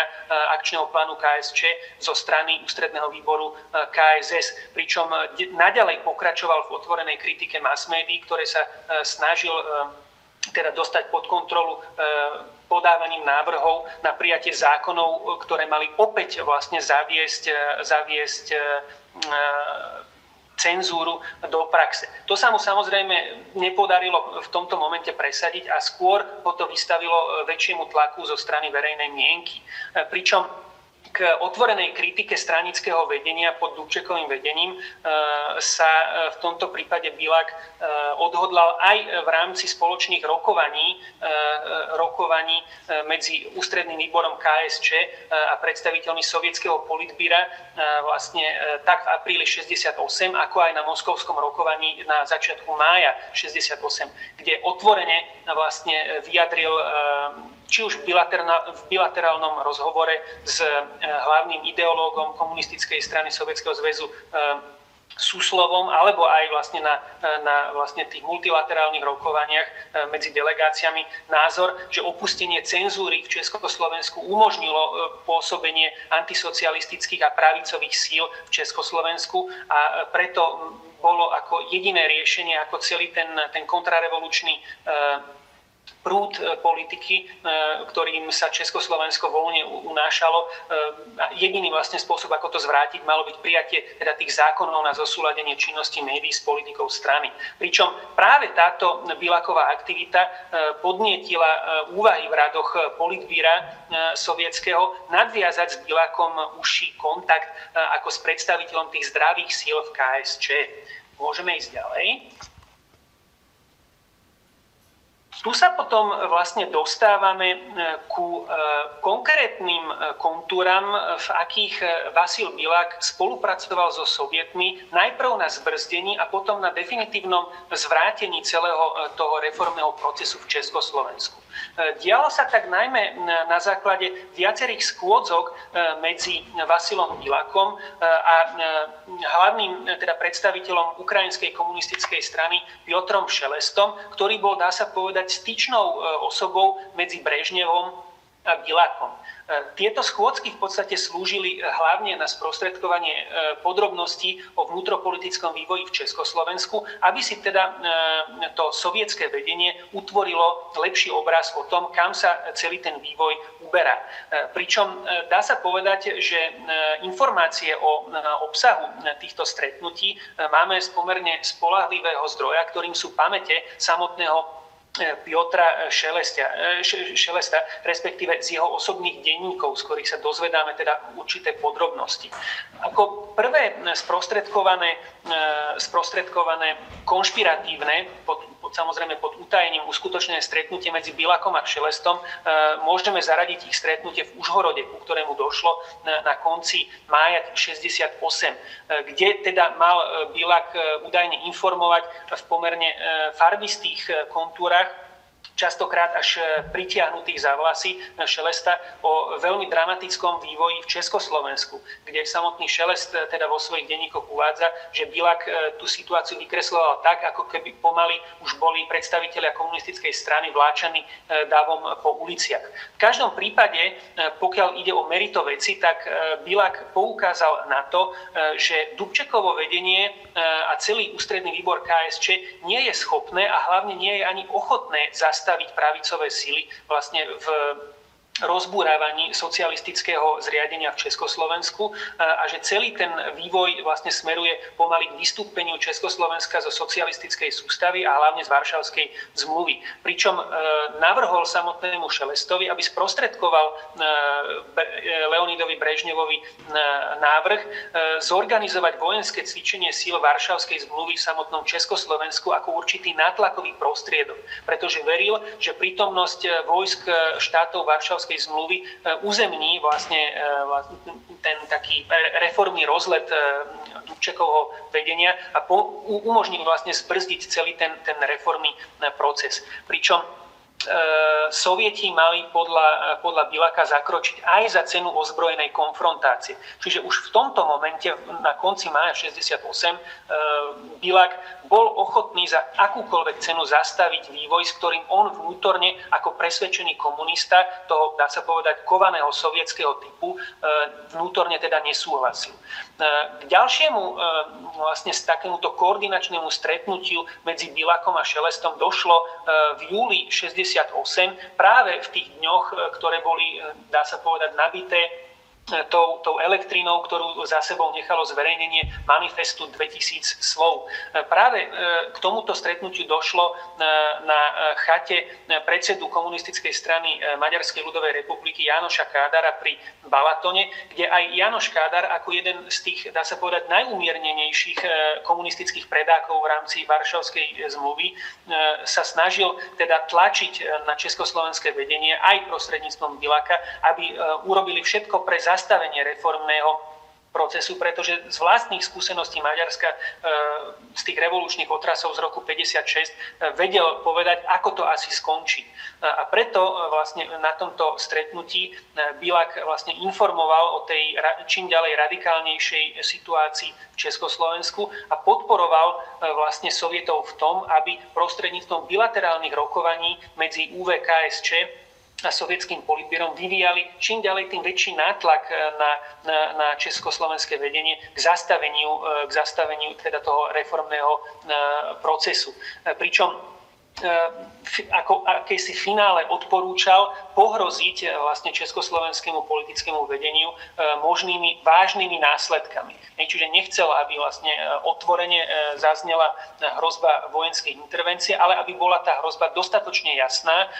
akčného plánu KSČ zo strany ústredného výboru KSS, pričom naďalej pokračoval v otvorenej kritike mass médií, ktoré sa snažil teda dostať pod kontrolu podávaním návrhov na prijatie zákonov, ktoré mali opäť vlastne zaviesť, zaviesť e, cenzúru do praxe. To sa mu samozrejme nepodarilo v tomto momente presadiť a skôr ho to vystavilo väčšiemu tlaku zo strany verejnej mienky. E, pričom k otvorenej kritike stranického vedenia pod Dubčekovým vedením sa v tomto prípade Bilak odhodlal aj v rámci spoločných rokovaní, rokovaní medzi ústredným výborom KSČ a predstaviteľmi sovietského politbíra vlastne tak v apríli 68, ako aj na moskovskom rokovaní na začiatku mája 68, kde otvorene vlastne vyjadril či už v, bilaterálnom rozhovore s eh, hlavným ideológom komunistickej strany Sovietskeho zväzu eh, Súslovom, alebo aj vlastne na, eh, na vlastne tých multilaterálnych rokovaniach medzi delegáciami. Názor, že opustenie cenzúry v Československu umožnilo pôsobenie antisocialistických a pravicových síl v Československu a preto bolo ako jediné riešenie, ako celý ten, ten kontrarevolučný prúd e, politiky, e, ktorým sa Československo voľne unášalo. E, jediný vlastne spôsob, ako to zvrátiť, malo byť prijatie teda tých zákonov na zosúladenie činnosti médií s politikou strany. Pričom práve táto Bilaková aktivita podnietila úvahy v radoch politbíra sovietského nadviazať s Bilakom užší kontakt ako s predstaviteľom tých zdravých síl v KSČ. Môžeme ísť ďalej. Tu sa potom vlastne dostávame e, ku e, konkrétnym e, kontúram, v akých Vasil Bilák spolupracoval so Sovietmi najprv na zbrzdení a potom na definitívnom zvrátení celého toho reformného procesu v Československu. Dialo sa tak najmä na základe viacerých skôdzok medzi Vasilom Bilakom a hlavným teda predstaviteľom ukrajinskej komunistickej strany Piotrom Šelestom, ktorý bol, dá sa povedať, styčnou e, osobou medzi Brežnevom a Bilakom. E, tieto schôdzky v podstate slúžili e, hlavne na sprostredkovanie podrobností o vnútropolitickom vývoji v Československu, aby si teda to sovietské vedenie utvorilo lepší obraz o tom, kam sa celý ten vývoj uberá. Pričom dá sa povedať, že informácie o obsahu týchto stretnutí máme z pomerne spolahlivého zdroja, ktorým sú pamäte samotného Piotra Šelestia, e, Šelesta, respektíve z jeho osobných denníkov, z ktorých sa dozvedáme teda určité podrobnosti. Ako prvé sprostredkované, e, sprostredkované konšpiratívne pod, samozrejme pod utajením uskutočnené stretnutie medzi Bilakom a Šelestom, e, môžeme zaradiť ich stretnutie v Užhorode, ku ktorému došlo na, na konci mája 68, e, kde teda mal e, Bilak údajne informovať v pomerne farbistých kontúrach častokrát až e, pritiahnutých za vlasy Šelesta o veľmi dramatickom vývoji v Československu, kde samotný Šelest e, teda vo svojich denníkoch uvádza, že Bilak e, tú situáciu vykresloval tak, ako keby pomaly už boli predstavitelia komunistickej strany vláčaní davom po uliciach. V každom prípade, pokiaľ ide o merito veci, tak Bilak poukázal na to, že Dubčekovo vedenie a celý ústredný výbor KSČ nie je schopné a hlavne nie je ani ochotné zastaviť zastaviť pravicové sily vlastne v rozbúrávaní socialistického zriadenia v Československu a že celý ten vývoj vlastne smeruje pomaly k vystúpeniu Československa zo socialistickej sústavy a hlavne z Varšavskej zmluvy. Pričom e, navrhol samotnému Šelestovi, aby sprostredkoval e, Leonidovi Brežnevovi e, návrh zorganizovať vojenské cvičenie síl Varšavskej zmluvy v samotnom Československu ako určitý nátlakový prostriedok, pretože veril, že prítomnosť vojsk štátov Varšavskej Varšavskej zmluvy e, uzemní vlastne e, ten taký reformný rozlet e, Dubčekovho vedenia a umožní vlastne zbrzdiť celý ten, ten reformný proces. Pričom E, Sovieti mali podľa, podľa Bilaka zakročiť aj za cenu ozbrojenej konfrontácie. Čiže už v tomto momente, na konci mája 68, e, Bilak bol ochotný za akúkoľvek cenu zastaviť vývoj, s ktorým on vnútorne ako presvedčený komunista toho, dá sa povedať, kovaného sovietského typu, e, vnútorne teda nesúhlasil. K ďalšiemu vlastne s takémuto koordinačnému stretnutiu medzi Bilakom a Šelestom došlo v júli 68 práve v tých dňoch, e, ktoré boli, e, dá sa povedať, nabité tou, tou elektrínou, ktorú za sebou nechalo zverejnenie manifestu 2000 slov. Práve k tomuto stretnutiu došlo na chate predsedu komunistickej strany Maďarskej ľudovej republiky Janoša Kádara pri Balatone, kde aj Janoš Kádar ako jeden z tých, dá sa povedať, najumiernenejších komunistických predákov v rámci Varšavskej zmluvy sa snažil teda tlačiť na československé vedenie aj prostredníctvom Bilaka, aby urobili všetko pre zas zastavenie reformného procesu, pretože z vlastných skúseností Maďarska e, z tých revolučných otrasov z roku 56 e, vedel povedať, ako to asi skončí. E, a preto vlastne na tomto stretnutí Bilak vlastne informoval o tej čím ďalej radikálnejšej situácii v Československu a podporoval vlastne Sovietov v tom, aby prostredníctvom bilaterálnych rokovaní medzi UVKSČ a sovietským politbierom vyvíjali čím ďalej tým väčší nátlak e, na, na, na československé vedenie k zastaveniu, e, k zastaveniu teda toho reformného e, procesu. Pričom ako akési finále odporúčal pohroziť vlastne československému politickému vedeniu možnými vážnymi následkami. Čiže nechcel, aby vlastne otvorene zaznela hrozba vojenskej intervencie, ale aby bola tá hrozba dostatočne jasná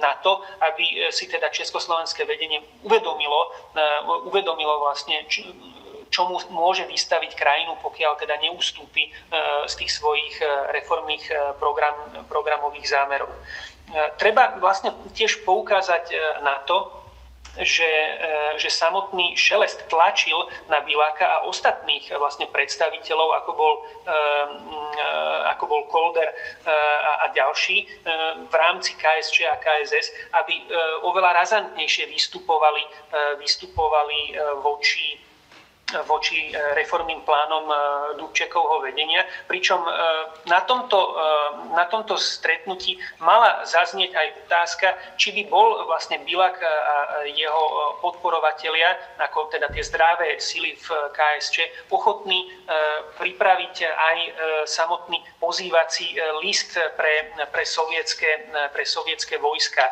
na to, aby si teda československé vedenie uvedomilo, uvedomilo vlastne čomu môže vystaviť krajinu, pokiaľ teda neustúpi e, z tých svojich e, reformných e, program, programových zámerov. Treba vlastne tiež poukázať na to, že, že samotný Šelest tlačil na Biláka a ostatných vlastne predstaviteľov, ako bol, ako bol Kolder a, a ďalší v rámci KSČ a KSS, aby oveľa razantnejšie vystupovali, vystupovali voči voči e, reformným plánom e, Dubčekovho vedenia. Pričom e, na tomto, na tomto stretnutí mala zaznieť aj otázka, či by bol vlastne Bilak a jeho podporovatelia, ako teda tie zdravé sily v KSČ, ochotní pripraviť aj samotný pozývací list pre, pre, sovietské, pre sovietské vojska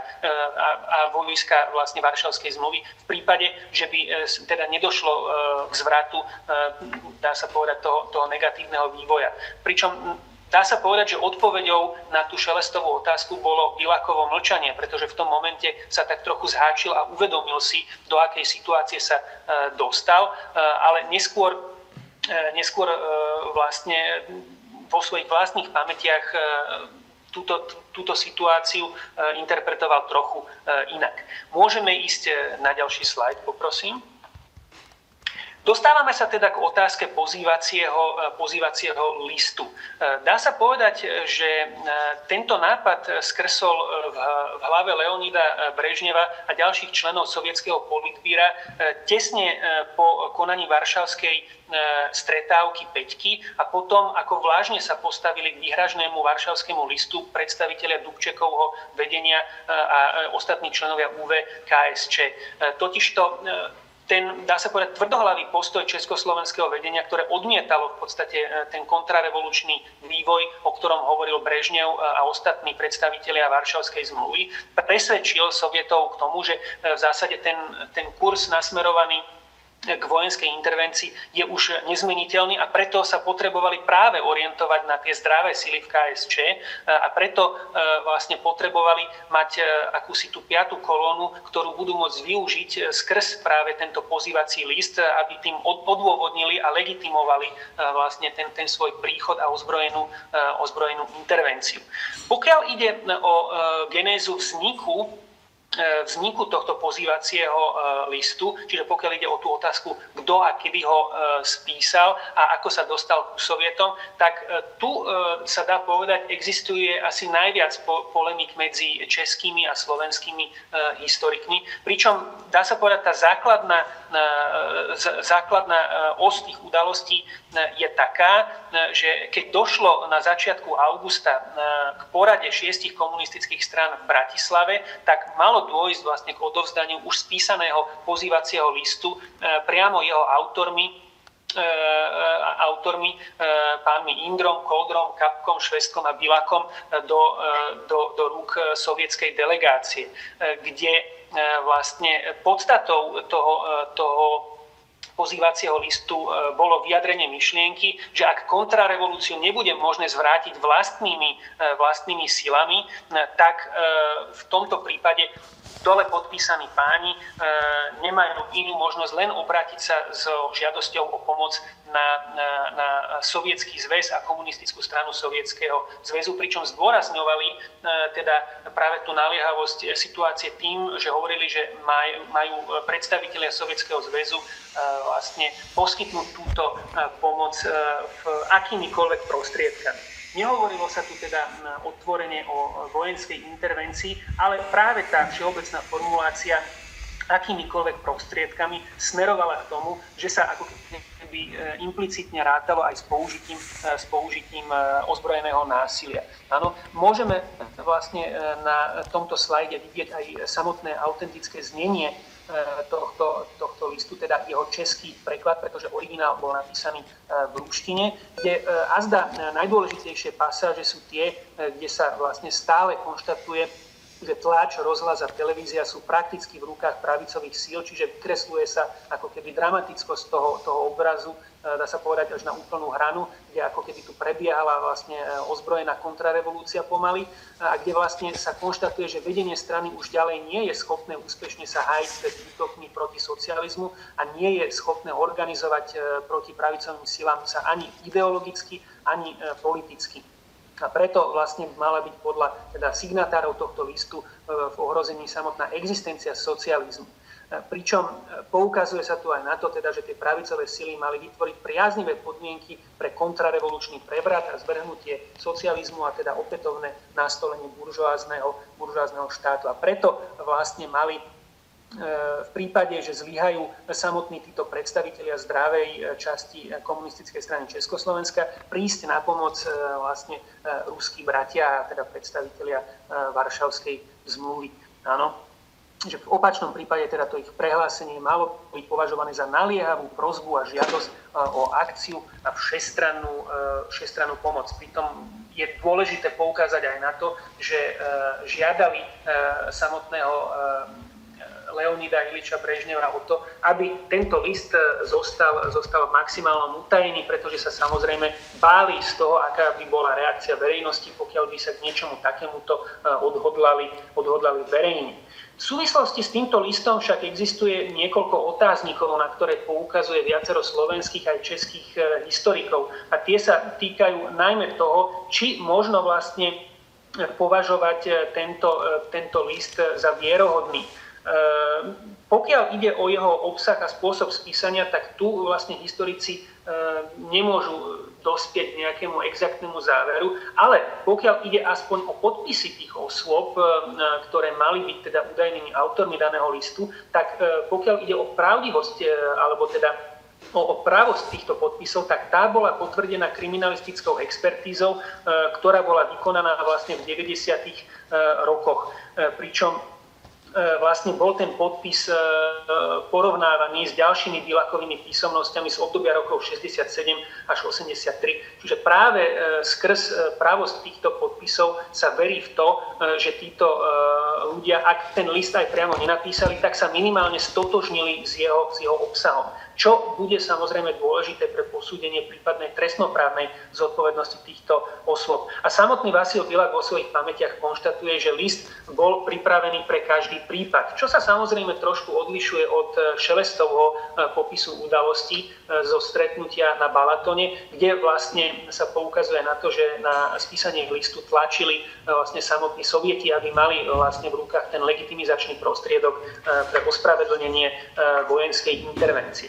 a, a vojska vlastne Varšavskej zmluvy v prípade, že by teda nedošlo k zvrátu zvratu, eh, dá sa povedať, toho, toho negatívneho vývoja. Pričom Dá sa povedať, že odpoveďou na tú šelestovú otázku bolo Bilakovo mlčanie, pretože v tom momente sa tak trochu zháčil a uvedomil si, do akej situácie sa eh, dostal, eh, ale neskôr, neskôr vlastne vo svojich vlastných pamätiach túto, túto situáciu interpretoval trochu inak. Môžeme ísť na ďalší slajd, poprosím. Dostávame sa teda k otázke pozývacieho, e, pozývacieho listu. E, dá sa povedať, že e, tento nápad skrsol v hlave Leonida Brežneva a ďalších členov sovietského politbíra tesne po konaní Varšavskej stretávky Peťky a potom, ako vlážne sa postavili k výhražnému varšavskému listu predstavitelia Dubčekovho vedenia a ostatní členovia UV KSČ. Totižto ten, dá sa povedať, tvrdohlavý postoj československého vedenia, ktoré odmietalo v podstate e, ten kontrarevolučný vývoj, o ktorom hovoril Brežnev e, a ostatní predstavitelia Varšavskej zmluvy, presvedčil Sovietov k tomu, že e, v zásade ten, ten kurz nasmerovaný k vojenskej intervencii je už nezmeniteľný a preto sa potrebovali práve orientovať na tie zdravé sily v KSČ a preto e, vlastne potrebovali mať e, akúsi tú piatú kolónu, ktorú budú môcť využiť e, skrz práve tento pozývací list, aby tým odôvodnili a legitimovali vlastne ten, ten svoj príchod a ozbrojenú, ozbrojenú intervenciu. Pokiaľ ide o genézu vzniku E, vzniku tohto pozývacieho e, listu, čiže pokiaľ ide o tú otázku, kto a kedy ho e, spísal a ako sa dostal k Sovietom, tak tu sa dá povedať, existuje asi najviac polemik medzi českými a slovenskými historikmi, pričom dá sa povedať, tá základná, základná os tých udalostí je taká, že keď došlo na začiatku augusta k porade šiestich komunistických strán v Bratislave, tak malo malo dôjsť vlastne k odovzdaniu už spísaného pozývacieho listu e, priamo jeho autormi, e, autormi, e, pánmi Indrom, Koldrom, Kapkom, Švestkom a Bilakom do, do, do rúk sovietskej delegácie, kde vlastne podstatou toho, toho pozývacieho listu e, bolo vyjadrenie myšlienky, že ak kontrarevolúciu nebude možné zvrátiť vlastnými, e, vlastnými silami, e, tak v tomto prípade dole podpísaní páni nemajú inú možnosť len obrátiť sa s žiadosťou o pomoc na, na, na sovietský zväz a komunistickú stranu sovietského zväzu, pričom zdôrazňovali teda práve tú naliehavosť situácie tým, že hovorili, že maj, majú predstavitelia sovietského zväzu vlastne poskytnúť túto pomoc v akýmikoľvek prostriedkami. Nehovorilo sa tu teda otvorene o vojenskej intervencii, ale práve tá všeobecná formulácia akýmikoľvek prostriedkami smerovala k tomu, že sa ako keby e, implicitne rátalo aj s použitím, e, s použitím e, ozbrojeného násilia. Áno, môžeme vlastne na tomto slajde vidieť aj samotné autentické znenie tohto, tohto listu, teda jeho český preklad, pretože originál bol napísaný v ruštine, kde azda najdôležitejšie pasáže sú tie, kde sa vlastne stále konštatuje že tlač, rozhlas a televízia sú prakticky v rukách pravicových síl, čiže vykresluje sa ako keby dramatickosť toho, toho obrazu, dá sa povedať až na úplnú hranu, kde ako keby tu prebiehala vlastne e, ozbrojená kontrarevolúcia pomaly a kde vlastne sa konštatuje, že vedenie strany už ďalej nie je schopné úspešne sa hájiť pred útokmi proti socializmu a nie je schopné organizovať e, proti pravicovým silám sa ani ideologicky, ani politicky. A preto vlastne mala byť podľa teda signatárov tohto listu e, v ohrození samotná existencia socializmu. E, pričom e, poukazuje sa tu aj na to, teda, že tie pravicové sily mali vytvoriť priaznivé podmienky pre kontrarevolučný prevrat a zvrhnutie socializmu a teda opätovné nastolenie buržoázneho, buržoázneho štátu. A preto vlastne mali v prípade, že zlyhajú samotní títo predstavitelia zdravej e, časti komunistickej strany Československa, prísť na pomoc e, vlastne e, ruskí bratia, teda predstavitelia Varšavskej zmluvy. Áno. Že v opačnom prípade teda to ich prehlásenie malo byť považované za naliehavú prozbu a žiadosť o akciu a všestrannú, všestrannú pomoc. Pritom je dôležité poukázať aj na to, že žiadali samotného Leonida Iliča Brežneva o to, aby tento list e, zostal, zostal v maximálnom utajený, pretože sa samozrejme báli z toho, aká by bola reakcia verejnosti, pokiaľ by sa k niečomu takémuto e, odhodlali, odhodlali verejne. V súvislosti s týmto listom však existuje niekoľko otáznikov, na ktoré poukazuje viacero slovenských aj českých e, historikov. A tie sa týkajú najmä toho, či možno vlastne považovať tento, tento list za vierohodný. Pokiaľ ide o jeho obsah a spôsob spísania, tak tu vlastne historici ehm, nemôžu dospieť nejakému exaktnému záveru, ale pokiaľ ide aspoň o podpisy tých osôb, ehm, ktoré mali byť teda údajnými autormi daného listu, tak pokiaľ ide o pravdivosť, alebo teda o, právosť týchto podpisov, tak tá bola potvrdená kriminalistickou expertízou, ktorá bola vykonaná vlastne v 90. rokoch. Pričom E, vlastne bol ten podpis e, porovnávaný s ďalšími Bilakovými písomnosťami z obdobia rokov 67 až 83. Čiže práve e, skrz právosť týchto podpisov sa verí v to, že títo ľudia, ak ten list aj priamo nenapísali, tak sa minimálne stotožnili s jeho, s jeho obsahom čo bude samozrejme dôležité pre posúdenie prípadnej trestnoprávnej zodpovednosti týchto osôb. A samotný Vasil Bilak vo svojich pamätiach konštatuje, že list bol pripravený pre každý prípad, čo sa samozrejme trošku odlišuje od Šelestovho e, popisu udalostí e, zo stretnutia na Balatone, kde vlastne sa poukazuje na to, že na spísanie listu tlačili vlastne samotní sovieti, aby mali vlastne v rukách ten legitimizačný prostriedok pre ospravedlnenie vojenskej intervencie.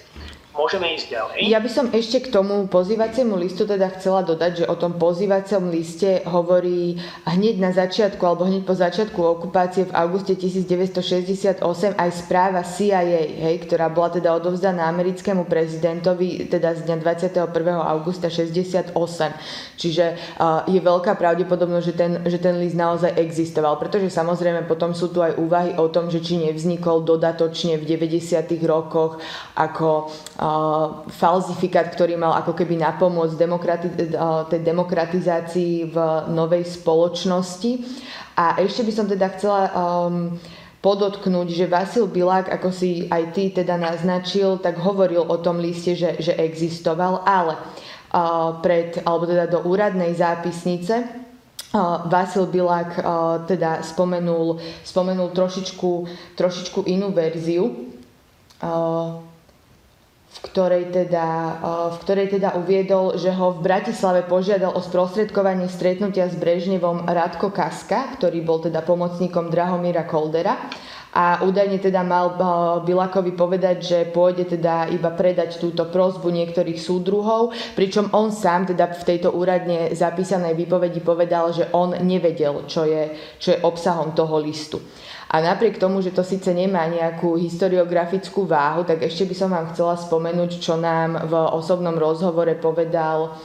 Môžeme ísť ďalej. Ja by som ešte k tomu pozývaciemu listu teda chcela dodať, že o tom pozývacom liste hovorí hneď na začiatku alebo hneď po začiatku okupácie v auguste 1968 aj správa CIA, hej, ktorá bola teda odovzdaná americkému prezidentovi teda z dňa 21. augusta 68. Čiže uh, je veľká pravdepodobnosť, že ten, že ten list naozaj existoval, pretože samozrejme potom sú tu aj úvahy o tom, že či nevznikol dodatočne v 90. rokoch ako falzifikát, ktorý mal ako keby napomôcť demokrati- tej demokratizácii v novej spoločnosti. A ešte by som teda chcela um, podotknúť, že Vasil Bilák, ako si aj ty teda naznačil, tak hovoril o tom liste, že, že existoval, ale uh, pred, alebo teda do úradnej zápisnice uh, Vasil Bilák uh, teda spomenul, spomenul trošičku, trošičku inú verziu. Uh, v ktorej, teda, v ktorej teda uviedol, že ho v Bratislave požiadal o sprostredkovanie stretnutia s Brežnevom Radko Kaska, ktorý bol teda pomocníkom Drahomíra Koldera a údajne teda mal Bilakovi povedať, že pôjde teda iba predať túto prozbu niektorých súdruhov, pričom on sám teda v tejto úradne zapísanej výpovedi povedal, že on nevedel, čo je, čo je obsahom toho listu. A napriek tomu, že to síce nemá nejakú historiografickú váhu, tak ešte by som vám chcela spomenúť, čo nám v osobnom rozhovore povedal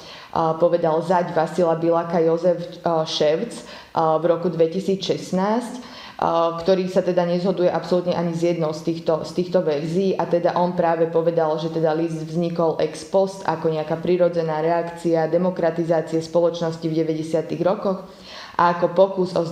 povedal zať Vasila Bilaka Jozef Ševc v roku 2016 ktorý sa teda nezhoduje absolútne ani z jednou z týchto, z týchto verzií a teda on práve povedal, že teda list vznikol ex post ako nejaká prirodzená reakcia demokratizácie spoločnosti v 90. rokoch a ako pokus o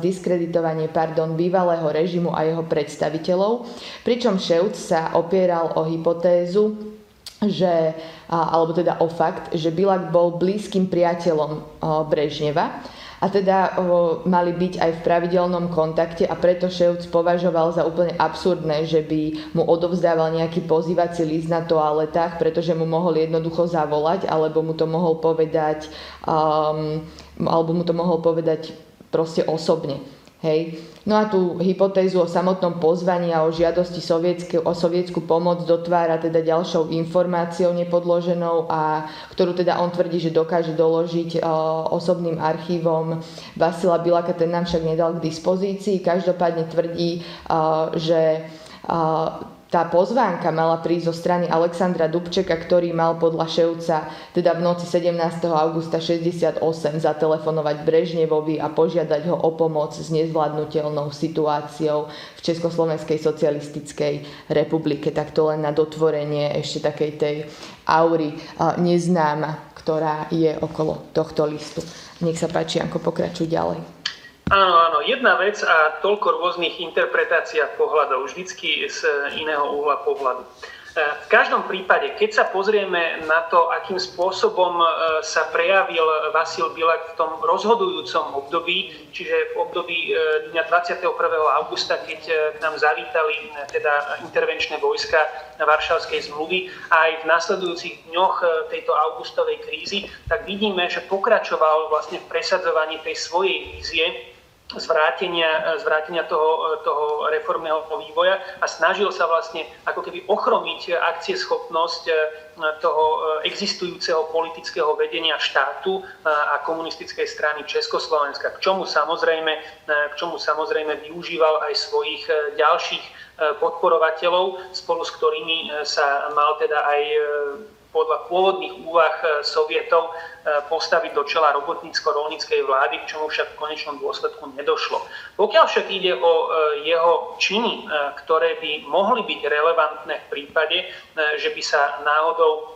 zdiskreditovanie pardon, bývalého režimu a jeho predstaviteľov, pričom Šeuc sa opieral o hypotézu, že, alebo teda o fakt, že Bilak bol blízkym priateľom Brežneva a teda o, mali byť aj v pravidelnom kontakte a preto Ševc považoval za úplne absurdné, že by mu odovzdával nejaký pozývací list na toaletách, pretože mu mohol jednoducho zavolať alebo mu to mohol povedať um, alebo mu to mohol povedať proste osobne. Hej. No a tú hypotézu o samotnom pozvaní a o žiadosti sovietske, o sovietskú pomoc dotvára teda ďalšou informáciou nepodloženou a ktorú teda on tvrdí, že dokáže doložiť uh, osobným archívom Vasila Bilaka, ten nám však nedal k dispozícii. Každopádne tvrdí, uh, že uh, tá pozvánka mala prísť zo strany Alexandra Dubčeka, ktorý mal podľa Ševca teda v noci 17. augusta 68 zatelefonovať Brežnevovi a požiadať ho o pomoc s nezvládnutelnou situáciou v Československej socialistickej republike. Tak to len na dotvorenie ešte takej tej aury neznáma, ktorá je okolo tohto listu. Nech sa páči, ako pokračuj ďalej. Áno, áno, jedna vec a toľko rôznych interpretácií a pohľadov, vždycky z iného uhla pohľadu. E, v každom prípade, keď sa pozrieme na to, akým spôsobom e, sa prejavil Vasil Bilak v tom rozhodujúcom období, čiže v období e, dňa 21. augusta, keď k nám zavítali teda intervenčné vojska na Varšavskej zmluvy a aj v nasledujúcich dňoch tejto augustovej krízy, tak vidíme, že pokračoval vlastne v presadzovaní tej svojej vízie, zvrátenia, zvrátenia toho, toho reformného vývoja a snažil sa vlastne ako keby ochromiť akcieschopnosť eh, toho eh, existujúceho politického vedenia štátu a komunistickej strany Československa, k čomu samozrejme, k čomu samozrejme využíval aj svojich ďalších podporovateľov, spolu s ktorými sa mal teda aj podľa pôvodných úvah e, Sovietov e, postaviť do čela robotnícko-rolníckej vlády, k čomu však v konečnom dôsledku nedošlo. Pokiaľ však ide o e, jeho činy, ktoré by mohli byť relevantné v prípade, že by sa náhodou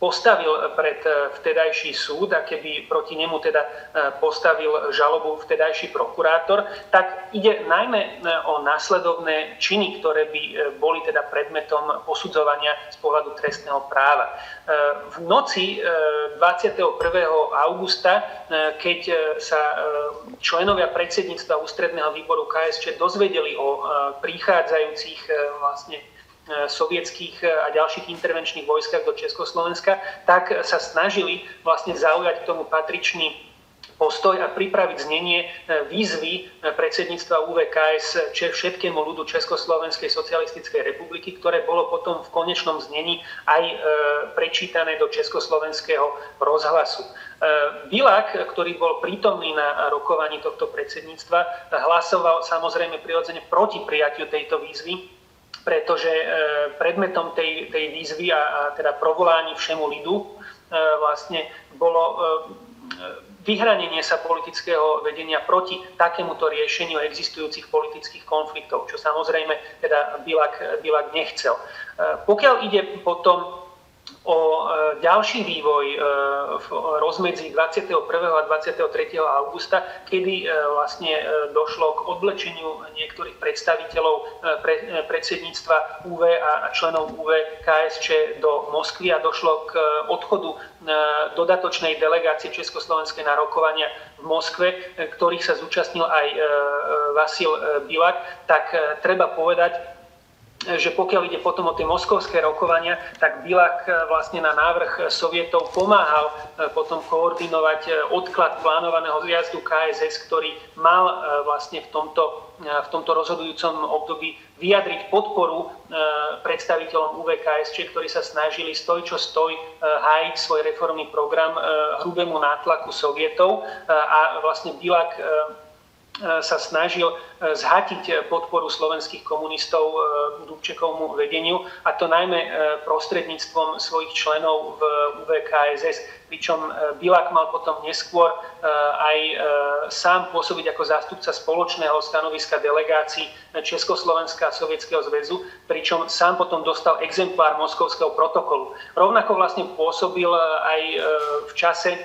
postavil pred eh, vtedajší súd a keby proti nemu teda eh, postavil žalobu vtedajší prokurátor, tak ide najmä eh, o následovné činy, ktoré by boli teda predmetom posudzovania z pohľadu trestného práva. V noci 21. augusta, keď sa členovia predsedníctva ústredného výboru KSČ dozvedeli o prichádzajúcich vlastne sovietských e, a ďalších intervenčných vojskách do Československa, tak sa snažili vlastne zaujať k tomu patričný postoj a pripraviť znenie e, výzvy predsedníctva UVKS všetkému ľudu Československej socialistickej republiky, ktoré bolo potom v konečnom znení aj prečítané do československého rozhlasu. Bilak, ktorý bol prítomný na rokovaní tohto predsedníctva, hlasoval samozrejme prirodzene proti prijatiu tejto výzvy, pretože e, predmetom tej, tej výzvy a, a teda provolání všemu lidu e, vlastne bolo e, vyhranenie sa politického vedenia proti takémuto riešeniu existujúcich politických konfliktov, čo samozrejme teda Bilak, Bilak nechcel. Pokiaľ ide potom o ďalší vývoj v rozmedzi 21. a 23. augusta, kedy vlastne došlo k odvlečeniu niektorých predstaviteľov predsedníctva UV a členov UV KSČ do Moskvy a došlo k odchodu dodatočnej delegácie Československej na rokovania v Moskve, ktorých sa zúčastnil aj Vasil Bilak, tak treba povedať, že pokiaľ ide potom o tie moskovské rokovania, tak Bilak e, vlastne na návrh Sovietov pomáhal e, potom koordinovať e, odklad plánovaného zjazdu KSS, ktorý mal vlastne v tomto, v tomto rozhodujúcom období vyjadriť podporu predstaviteľom UVKSČ, ktorí sa snažili stoj čo stoj hájiť svoj reformný program hrubému nátlaku Sovietov. A vlastne Bilak sa snažil e, zhatiť podporu slovenských komunistov e, Dubčekovmu vedeniu a to najmä prostredníctvom svojich členov v UVKSS, pričom Bilak mal potom neskôr aj sám pôsobiť ako zástupca spoločného stanoviska delegácií Československa a Sovietskeho zväzu, pričom sám potom dostal exemplár Moskovského protokolu. Rovnako vlastne pôsobil aj v čase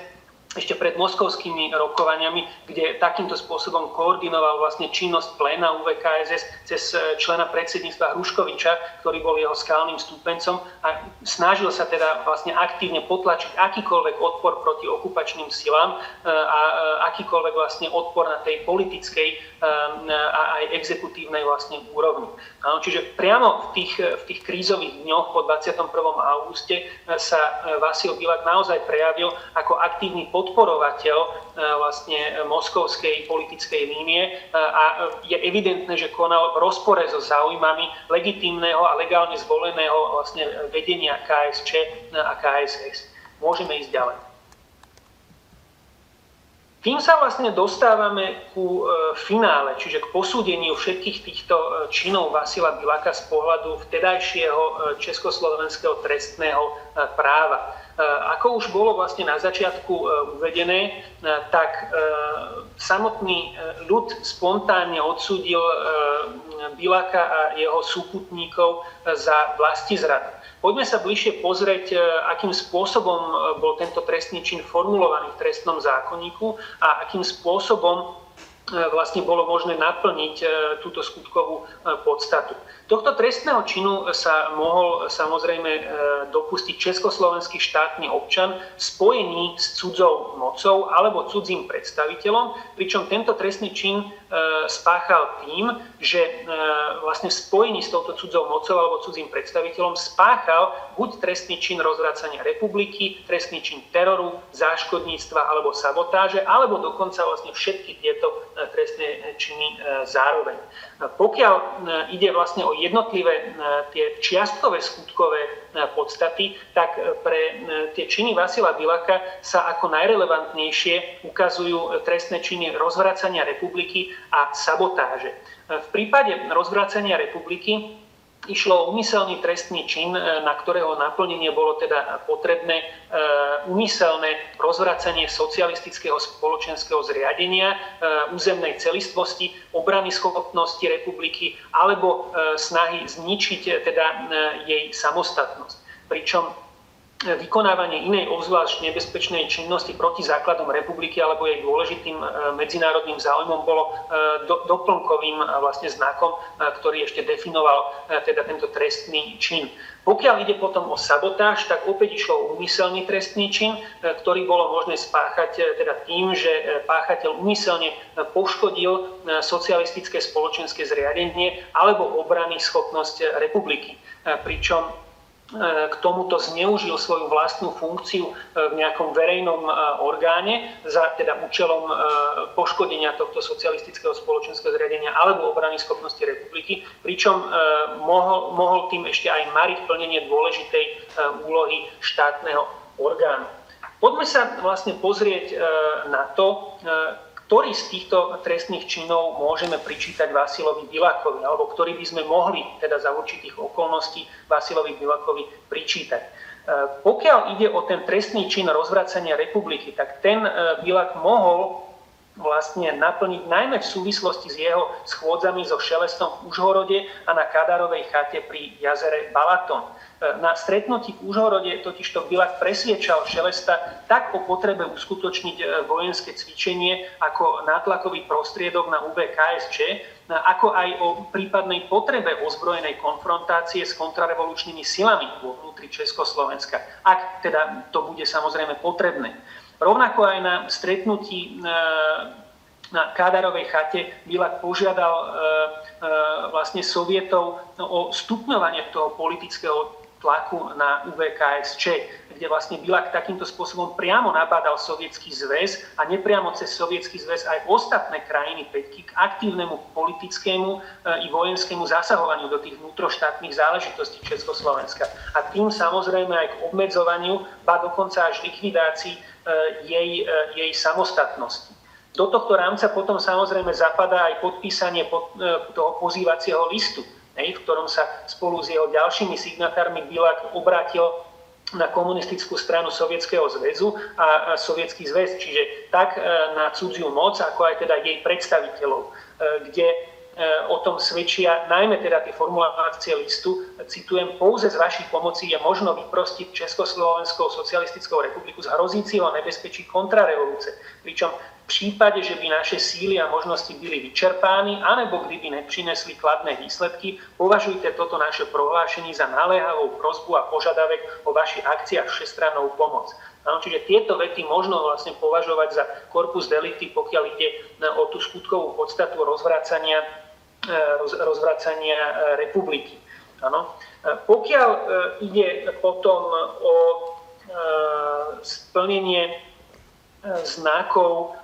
ešte pred moskovskými rokovaniami, kde takýmto spôsobom koordinoval vlastne činnosť pléna UVKSS cez e, člena predsedníctva Hruškoviča, ktorý bol jeho skalným stúpencom a snažil sa teda vlastne aktívne potlačiť akýkoľvek odpor proti okupačným silám e, a e, akýkoľvek vlastne odpor na tej politickej a aj exekutívnej vlastne úrovni. Čiže priamo v tých, v tých krízových dňoch po 21. auguste sa Vasil Bilak naozaj prejavil ako aktívny pod podporovateľ e, vlastne moskovskej politickej línie e, a je evidentné, že konal v rozpore so záujmami legitímneho a legálne zvoleného vlastne vedenia KSČ a KSS. Môžeme ísť ďalej. Tým sa vlastne dostávame ku e, finále, čiže k posúdeniu všetkých týchto činov Vasila Bilaka z pohľadu vtedajšieho československého trestného práva. Eh, ako už bolo vlastne na začiatku eh, uvedené, eh, tak samotný ľud spontánne odsúdil Bilaka a jeho súputníkov za vlastizradu. Poďme sa bližšie pozrieť, akým spôsobom bol tento trestný čin formulovaný v trestnom zákonníku a akým spôsobom vlastne bolo možné naplniť túto skutkovú podstatu. Tohto trestného činu sa mohol samozrejme e, dopustiť československý štátny občan spojený s cudzou mocou alebo cudzím predstaviteľom, pričom tento trestný čin e, spáchal tým, že e, vlastne spojení s touto cudzou mocou alebo cudzím predstaviteľom spáchal buď trestný čin rozvracania republiky, trestný čin teroru, záškodníctva alebo sabotáže, alebo dokonca vlastne všetky tieto trestné činy zároveň. Pokiaľ ide vlastne o jednotlivé e, tie čiastkové skutkové e, podstaty, tak e, pre tie činy Vasila Bilaka sa ako najrelevantnejšie ukazujú trestné činy rozvracania republiky a sabotáže. V prípade rozvracania republiky Išlo o úmyselný trestný čin, e, na ktorého naplnenie bolo teda potrebné e, úmyselné rozvracanie socialistického spoločenského zriadenia, e, územnej celistvosti, obrany schopnosti republiky alebo snahy zničiť teda jej samostatnosť. Pričom vykonávanie inej obzvlášť nebezpečnej činnosti proti základom republiky alebo jej dôležitým e, medzinárodným záujmom bolo e, do, doplnkovým e, vlastne znakom, ktorý ešte definoval teda tento trestný čin. Pokiaľ ide potom o sabotáž, tak opäť išlo o úmyselný trestný čin, ktorý bolo možné spáchať teda tým, že páchateľ úmyselne poškodil socialistické spoločenské zriadenie alebo obrany schopnosť republiky. Pričom k tomuto zneužil svoju vlastnú funkciu e, v nejakom verejnom e, orgáne za teda účelom e, poškodenia tohto socialistického spoločenského zriadenia alebo obrany schopnosti republiky, pričom mohol, mohol tým ešte aj mariť plnenie dôležitej úlohy štátneho orgánu. Poďme sa vlastne pozrieť na to, ktorý z týchto trestných činov môžeme pričítať Vasilovi Bilakovi, alebo ktorý by sme mohli teda za určitých okolností Vasilovi Bilakovi pričítať. E, pokiaľ ide o ten trestný čin rozvracania republiky, tak ten e, Bilak mohol vlastne naplniť najmä v súvislosti s jeho schôdzami so Šelestom v Užhorode a na Kadarovej chate pri jazere Balaton. E, na stretnutí v Užhorode totižto Bilak presviečal Šelesta tak o potrebe uskutočniť e, vojenské cvičenie ako nátlakový prostriedok na UBKSČ, e, ako aj o prípadnej potrebe ozbrojenej konfrontácie s kontrarevolučnými silami vo vnútri Československa, ak teda to bude samozrejme potrebné. Rovnako aj na stretnutí e, na Kádarovej chate Bilak požiadal e, e, vlastne sovietov o stupňovanie toho politického tlaku na UVKSČ, kde vlastne Bilak takýmto spôsobom priamo nabádal Sovietský zväz a nepriamo cez Sovietský zväz aj ostatné krajiny Peťky k aktívnemu politickému i vojenskému zasahovaniu do tých vnútroštátnych záležitostí Československa. A tým samozrejme aj k obmedzovaniu, ba dokonca až likvidácii Eh, jej, eh, jej samostatnosti. Do tohto rámca potom samozrejme zapadá aj podpísanie eh, toho pozývacieho listu, v ktorom sa spolu s jeho ďalšími signatármi Bilak obrátil na komunistickú stranu Sovietskeho zväzu a Sovietský zväz, čiže tak na cudziu moc, ako aj teda jej predstaviteľov, kde E, o tom svedčia najmä teda tie formulácie listu. Citujem, pouze z vašich pomocí je možno vyprostiť Československou socialistickou republiku z hrozícieho nebezpečí kontrarevolúce. Pričom v prípade, že by naše síly a možnosti byli vyčerpány, anebo kdyby neprinesli kladné výsledky, považujte toto naše prohlášenie za naléhavú prozbu a požadavek o vašich akciách všestrannou pomoc. Ano, čiže tieto vety možno vlastne považovať za korpus delicti, pokiaľ ide o tú skutkovú podstatu rozvracania roz, rozvracania e, republiky. Ano. E, pokiaľ ide potom o splnenie znakov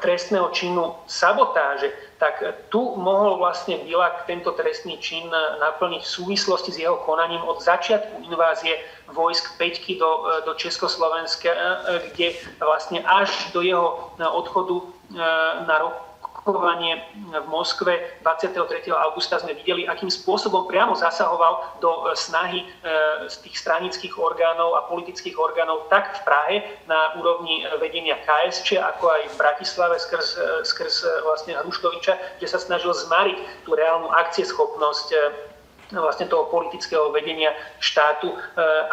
trestného činu sabotáže, tak tu mohol vlastne Bilak tento trestný čin naplniť v súvislosti s jeho konaním od začiatku invázie vojsk Peťky do, do Československa, kde vlastne až do jeho odchodu na rok rokovanie v Moskve 23. augusta sme videli, akým spôsobom priamo zasahoval do e, snahy e, z tých stranických orgánov a politických orgánov tak v Prahe na úrovni vedenia KSČ, ako aj v Bratislave skrz, e, skrz vlastne Hruškoviča, kde sa snažil zmariť tú reálnu akcieschopnosť vlastne toho politického vedenia štátu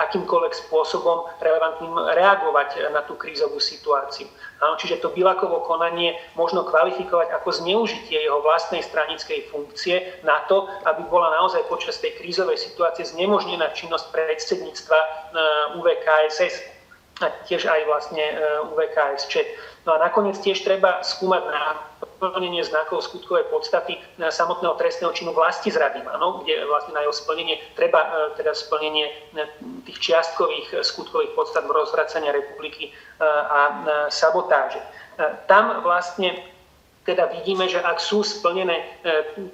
akýmkoľvek spôsobom relevantným reagovať na tú krízovú situáciu. Čiže to Bilakovo konanie možno kvalifikovať ako zneužitie jeho vlastnej stranickej funkcie na to, aby bola naozaj počas tej krízovej situácie znemožnená činnosť predsedníctva UVKSS a tiež aj vlastne UVKSČ. No a nakoniec tiež treba skúmať na plnenie znakov skutkovej podstaty samotného trestného činu vlasti zrady, ano, kde vlastne na jeho splnenie treba e, teda splnenie e, tých čiastkových skutkových podstat rozvracania republiky e, a sabotáže. Tam vlastne teda vidíme, že ak sú splnené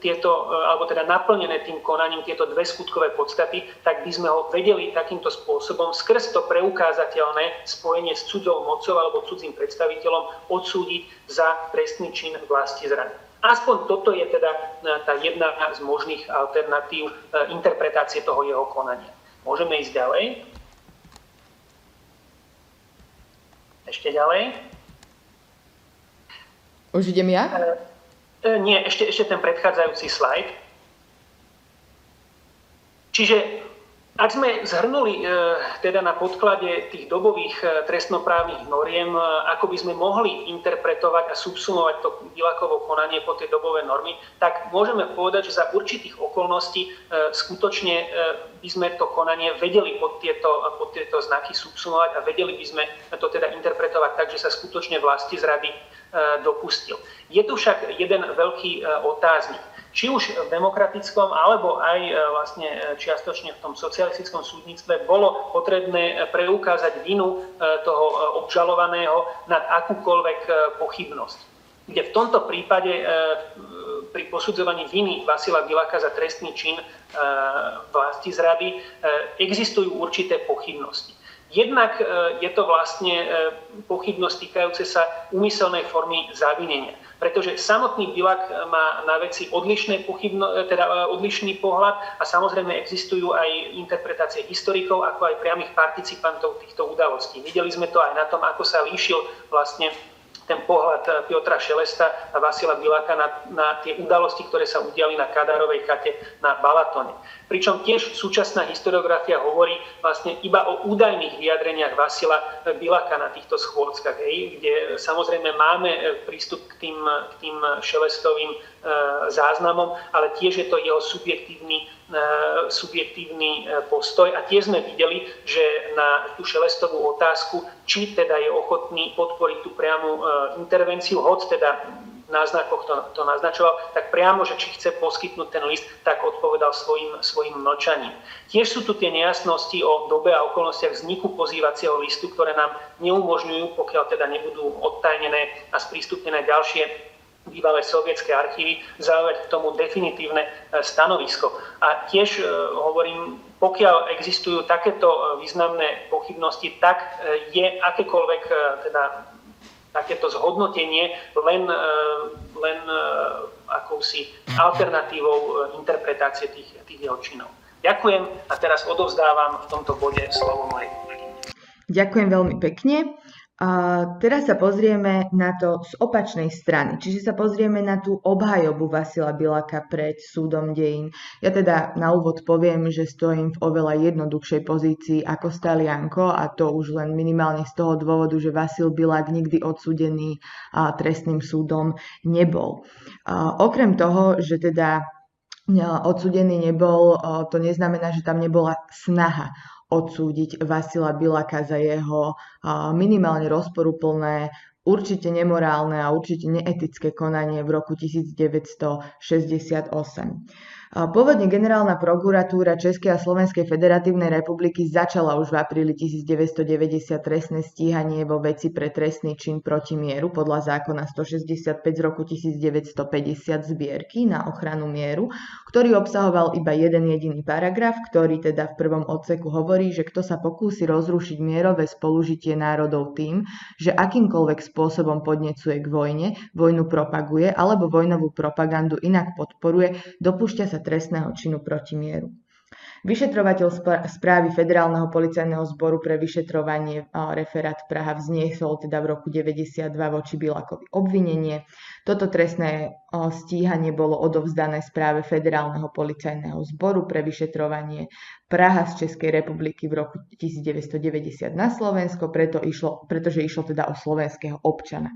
tieto, alebo teda naplnené tým konaním tieto dve skutkové podstaty, tak by sme ho vedeli takýmto spôsobom skrz to preukázateľné spojenie s cudzou mocou alebo cudzím predstaviteľom odsúdiť za trestný čin vlasti zrany. Aspoň toto je teda e, tá jedna z možných alternatív e, interpretácie toho jeho konania. Môžeme ísť ďalej. Ešte ďalej. Už idem ja? E, nie, ešte, ešte ten predchádzajúci slajd. Čiže ak sme zhrnuli e, teda na podklade tých dobových e, trestnoprávnych noriem, e, ako by sme mohli interpretovať a subsumovať to Bilakovo konanie po tej dobové normy, tak môžeme povedať, že za určitých okolností skutočne by sme to konanie vedeli pod tieto, pod tieto znaky subsumovať a vedeli by sme to teda interpretovať tak, že sa skutočne vlasti zrady dopustil. Je tu však jeden veľký otáznik či už v demokratickom, alebo aj e, vlastne e, čiastočne v tom socialistickom súdnictve bolo potrebné e, preukázať vinu toho obžalovaného nad akúkoľvek pochybnosť. Kde v tomto prípade pri posudzovaní viny Vasila Bilaka za trestný čin vlasti zrady existujú určité pochybnosti. Jednak je to vlastne pochybnosť týkajúce sa úmyselnej formy zavinenia pretože samotný Bilak má na veci odlišné pochybno, teda e, odlišný pohľad a samozrejme existujú aj interpretácie historikov, ako aj priamých participantov týchto udalostí. Videli sme to aj na tom, ako sa líšil vlastne ten pohľad Piotra Šelesta a Vasila Biláka na, na tie udalosti, ktoré sa udiali na Kadárovej chate na Balatone. Pričom tiež súčasná historiografia hovorí vlastne iba o údajných vyjadreniach Vasila Biláka na týchto schôdzkach, kde samozrejme máme prístup k tým, k tým Šelestovým záznamom, ale tiež je to jeho subjektívny E, subjektívny e, postoj a tiež sme videli, že na tú šelestovú otázku, či teda je ochotný podporiť tú priamu e, intervenciu, hoď teda v náznakoch to, to naznačoval, tak priamo, že či chce poskytnúť ten list, tak odpovedal svojim, svojim mlčaním. Tiež sú tu tie nejasnosti o dobe a okolnostiach vzniku pozývacieho listu, ktoré nám neumožňujú, pokiaľ teda nebudú odtajnené a sprístupnené ďalšie bývalé sovietské archívy, zaujať k tomu definitívne e, stanovisko. A tiež e, hovorím, pokiaľ existujú takéto e, významné pochybnosti, tak je akékoľvek teda takéto zhodnotenie len, len akousi alternatívou interpretácie tých, tých jeho činov. Ďakujem a teraz odovzdávam v tomto bode slovo mojej Ďakujem veľmi pekne. Teraz sa pozrieme na to z opačnej strany, čiže sa pozrieme na tú obhajobu Vasila Bilaka pred súdom dejín. Ja teda na úvod poviem, že stojím v oveľa jednoduchšej pozícii ako Stalianko a to už len minimálne z toho dôvodu, že Vasil Bilak nikdy odsudený trestným súdom nebol. A okrem toho, že teda odsudený nebol, to neznamená, že tam nebola snaha odsúdiť Vasila Bilaka za jeho minimálne rozporuplné určite nemorálne a určite neetické konanie v roku 1968. Pôvodne generálna prokuratúra Českej a Slovenskej federatívnej republiky začala už v apríli 1990 trestné stíhanie vo veci pre trestný čin proti mieru podľa zákona 165 z roku 1950 zbierky na ochranu mieru, ktorý obsahoval iba jeden jediný paragraf, ktorý teda v prvom odseku hovorí, že kto sa pokúsi rozrušiť mierové spolužitie národov tým, že akýmkoľvek spôsobom podnecuje k vojne, vojnu propaguje alebo vojnovú propagandu inak podporuje, dopúšťa sa trestného činu proti mieru. Vyšetrovateľ správy Federálneho policajného zboru pre vyšetrovanie referát Praha vzniesol teda v roku 92 voči Bilakovi obvinenie. Toto trestné stíhanie bolo odovzdané správe Federálneho policajného zboru pre vyšetrovanie Praha z Českej republiky v roku 1990 na Slovensko, preto išlo, pretože išlo teda o slovenského občana.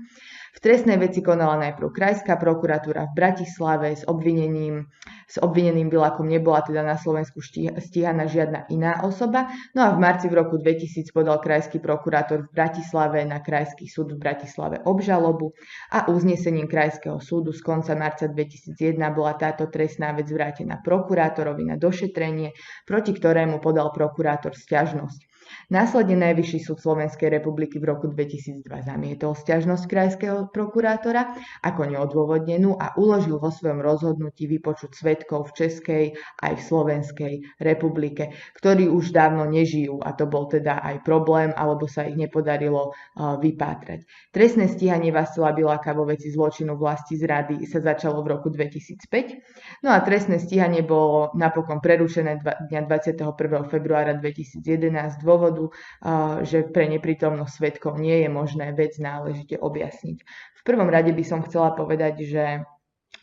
V trestnej veci konala najprv Krajská prokuratúra v Bratislave s obvinením, s obvineným Bilakom nebola teda na Slovensku stíhaná žiadna iná osoba. No a v marci v roku 2000 podal Krajský prokurátor v Bratislave na Krajský súd v Bratislave obžalobu a uznesením Krajského súdu z konca marca 2001 bola táto trestná vec vrátená prokurátorovi na došetrenie, proti ktorému podal prokurátor stiažnosť. Následne Najvyšší súd Slovenskej republiky v roku 2002 zamietol stiažnosť krajského prokurátora ako neodôvodnenú a uložil vo svojom rozhodnutí vypočuť svetkov v Českej aj v Slovenskej republike, ktorí už dávno nežijú a to bol teda aj problém, alebo sa ich nepodarilo vypátrať. Trestné stíhanie Vasila Biláka vo veci zločinu vlasti zrady sa začalo v roku 2005, no a trestné stíhanie bolo napokon prerušené dňa 21. februára 2011 dôvod dôvodu, že pre neprítomnosť svetkov nie je možné vec náležite objasniť. V prvom rade by som chcela povedať, že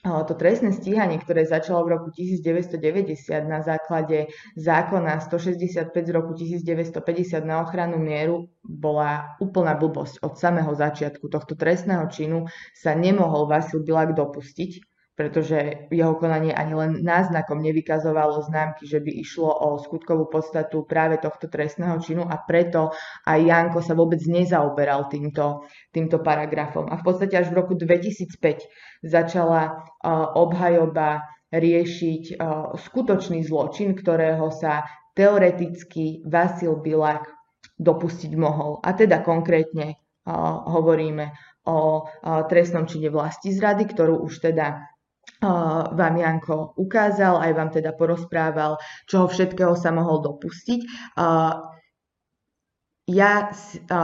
to trestné stíhanie, ktoré začalo v roku 1990 na základe zákona 165 z roku 1950 na ochranu mieru, bola úplná blbosť. Od samého začiatku tohto trestného činu sa nemohol Vasil Bilak dopustiť pretože jeho konanie ani len náznakom nevykazovalo známky, že by išlo o skutkovú podstatu práve tohto trestného činu a preto aj Janko sa vôbec nezaoberal týmto, týmto paragrafom. A v podstate až v roku 2005 začala obhajoba riešiť skutočný zločin, ktorého sa teoreticky Vasil Bilak dopustiť mohol. A teda konkrétne hovoríme o trestnom čine vlasti zrady, ktorú už teda vám Janko ukázal, aj vám teda porozprával, čoho všetkého sa mohol dopustiť. Ja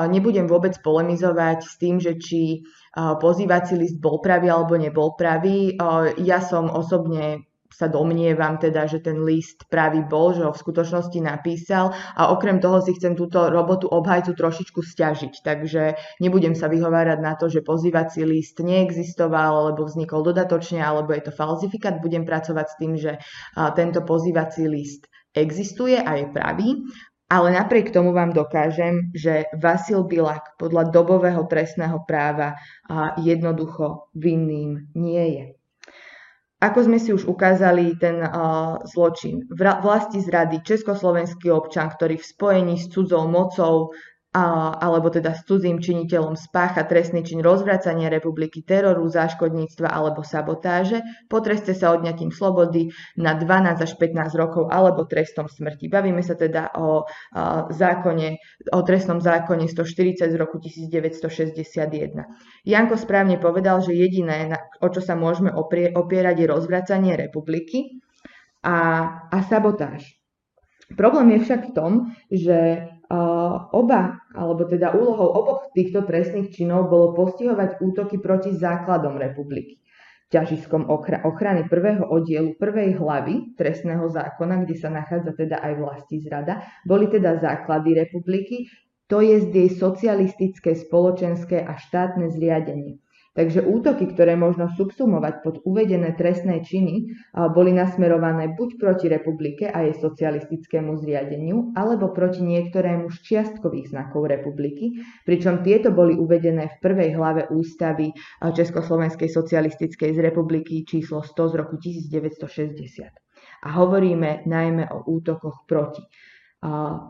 nebudem vôbec polemizovať s tým, že či pozývací list bol pravý alebo nebol pravý. Ja som osobne sa domnievam teda, že ten list pravý bol, že ho v skutočnosti napísal a okrem toho si chcem túto robotu obhajcu trošičku stiažiť. Takže nebudem sa vyhovárať na to, že pozývací list neexistoval, alebo vznikol dodatočne, alebo je to falzifikát. Budem pracovať s tým, že tento pozývací list existuje a je pravý ale napriek tomu vám dokážem, že Vasil Bilak podľa dobového trestného práva jednoducho vinným nie je. Ako sme si už ukázali, ten uh, zločin vlasti zrady československý občan, ktorý v spojení s cudzou mocou alebo teda s cudzím činiteľom spácha trestný čin rozvracania republiky, teroru, záškodníctva alebo sabotáže, potreste sa odňatím slobody na 12 až 15 rokov alebo trestom smrti. Bavíme sa teda o, zákone, o trestnom zákone 140 z roku 1961. Janko správne povedal, že jediné, o čo sa môžeme opierať, je rozvracanie republiky a, a sabotáž. Problém je však v tom, že oba, alebo teda úlohou oboch týchto trestných činov bolo postihovať útoky proti základom republiky. Ťažiskom ochrany prvého oddielu prvej hlavy trestného zákona, kde sa nachádza teda aj vlasti zrada, boli teda základy republiky, to je jej socialistické, spoločenské a štátne zriadenie. Takže útoky, ktoré možno subsumovať pod uvedené trestné činy, boli nasmerované buď proti republike a jej socialistickému zriadeniu, alebo proti niektorému z čiastkových znakov republiky, pričom tieto boli uvedené v prvej hlave ústavy Československej socialistickej z republiky číslo 100 z roku 1960. A hovoríme najmä o útokoch proti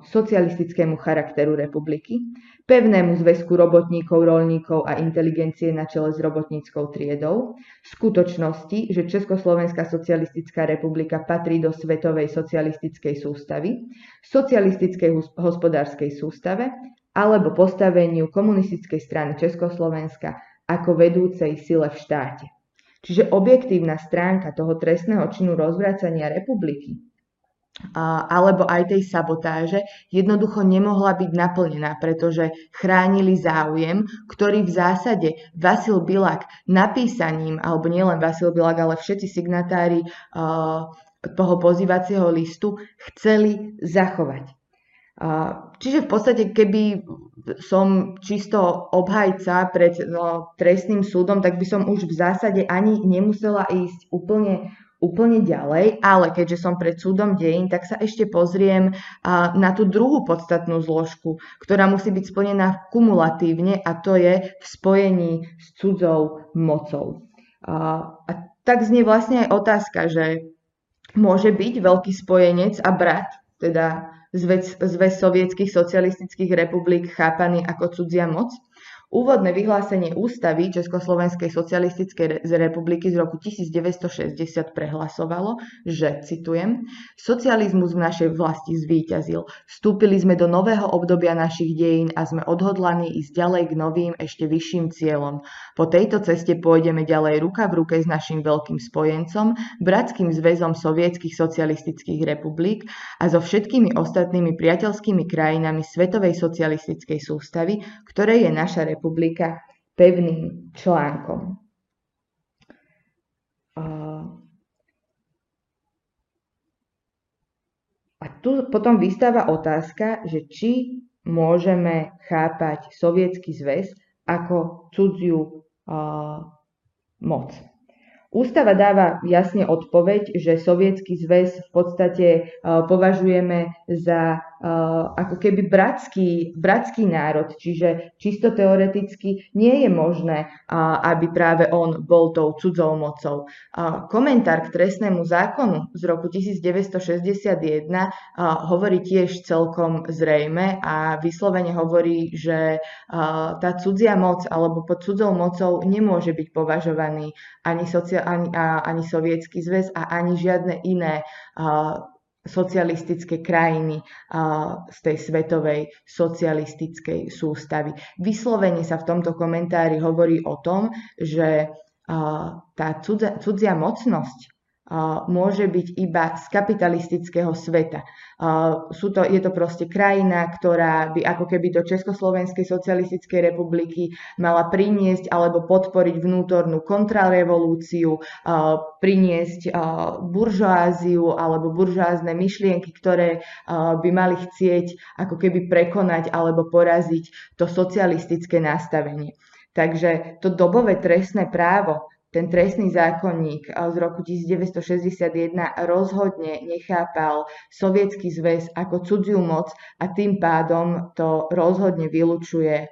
socialistickému charakteru republiky, pevnému zväzku robotníkov, rolníkov a inteligencie na čele s robotníckou triedou, skutočnosti, že Československá socialistická republika patrí do svetovej socialistickej sústavy, socialistickej hospodárskej sústave alebo postaveniu komunistickej strany Československa ako vedúcej sile v štáte. Čiže objektívna stránka toho trestného činu rozvracania republiky alebo aj tej sabotáže jednoducho nemohla byť naplnená, pretože chránili záujem, ktorý v zásade Vasil Bilak napísaním, alebo nielen Vasil Bilak, ale všetci signatári toho pozývacieho listu chceli zachovať. Čiže v podstate, keby som čisto obhajca pred no, trestným súdom, tak by som už v zásade ani nemusela ísť úplne úplne ďalej, ale keďže som pred súdom dejín, tak sa ešte pozriem na tú druhú podstatnú zložku, ktorá musí byť splnená kumulatívne a to je v spojení s cudzou mocou. A tak znie vlastne aj otázka, že môže byť veľký spojenec a brat, teda zväz, zväz sovietských socialistických republik chápaný ako cudzia moc? Úvodné vyhlásenie ústavy Československej socialistickej republiky z roku 1960 prehlasovalo, že, citujem, socializmus v našej vlasti zvíťazil. Vstúpili sme do nového obdobia našich dejín a sme odhodlaní ísť ďalej k novým, ešte vyšším cieľom. Po tejto ceste pôjdeme ďalej ruka v ruke s našim veľkým spojencom, Bratským zväzom sovietských socialistických republik a so všetkými ostatnými priateľskými krajinami Svetovej socialistickej sústavy, ktoré je naša republika republika pevným článkom. A tu potom vystáva otázka, že či môžeme chápať sovietský zväz ako cudziu moc. Ústava dáva jasne odpoveď, že sovietský zväz v podstate považujeme za ako keby bratský, bratský národ, čiže čisto teoreticky nie je možné, aby práve on bol tou cudzou mocou. Komentár k trestnému zákonu z roku 1961 uh, hovorí tiež celkom zrejme a vyslovene hovorí, že tá cudzia moc alebo pod cudzou mocou nemôže byť považovaný ani sociálny ani, ani sovietský zväz a ani žiadne iné socialistické krajiny z tej svetovej socialistickej sústavy. Vyslovene sa v tomto komentári hovorí o tom, že tá cudzia, cudzia mocnosť môže byť iba z kapitalistického sveta. Sú to, je to proste krajina, ktorá by ako keby do Československej socialistickej republiky mala priniesť alebo podporiť vnútornú kontrarevolúciu, priniesť buržoáziu alebo buržoázne myšlienky, ktoré by mali chcieť ako keby prekonať alebo poraziť to socialistické nastavenie. Takže to dobové trestné právo, ten trestný zákonník z roku 1961 rozhodne nechápal sovietský zväz ako cudziu moc a tým pádom to rozhodne vylučuje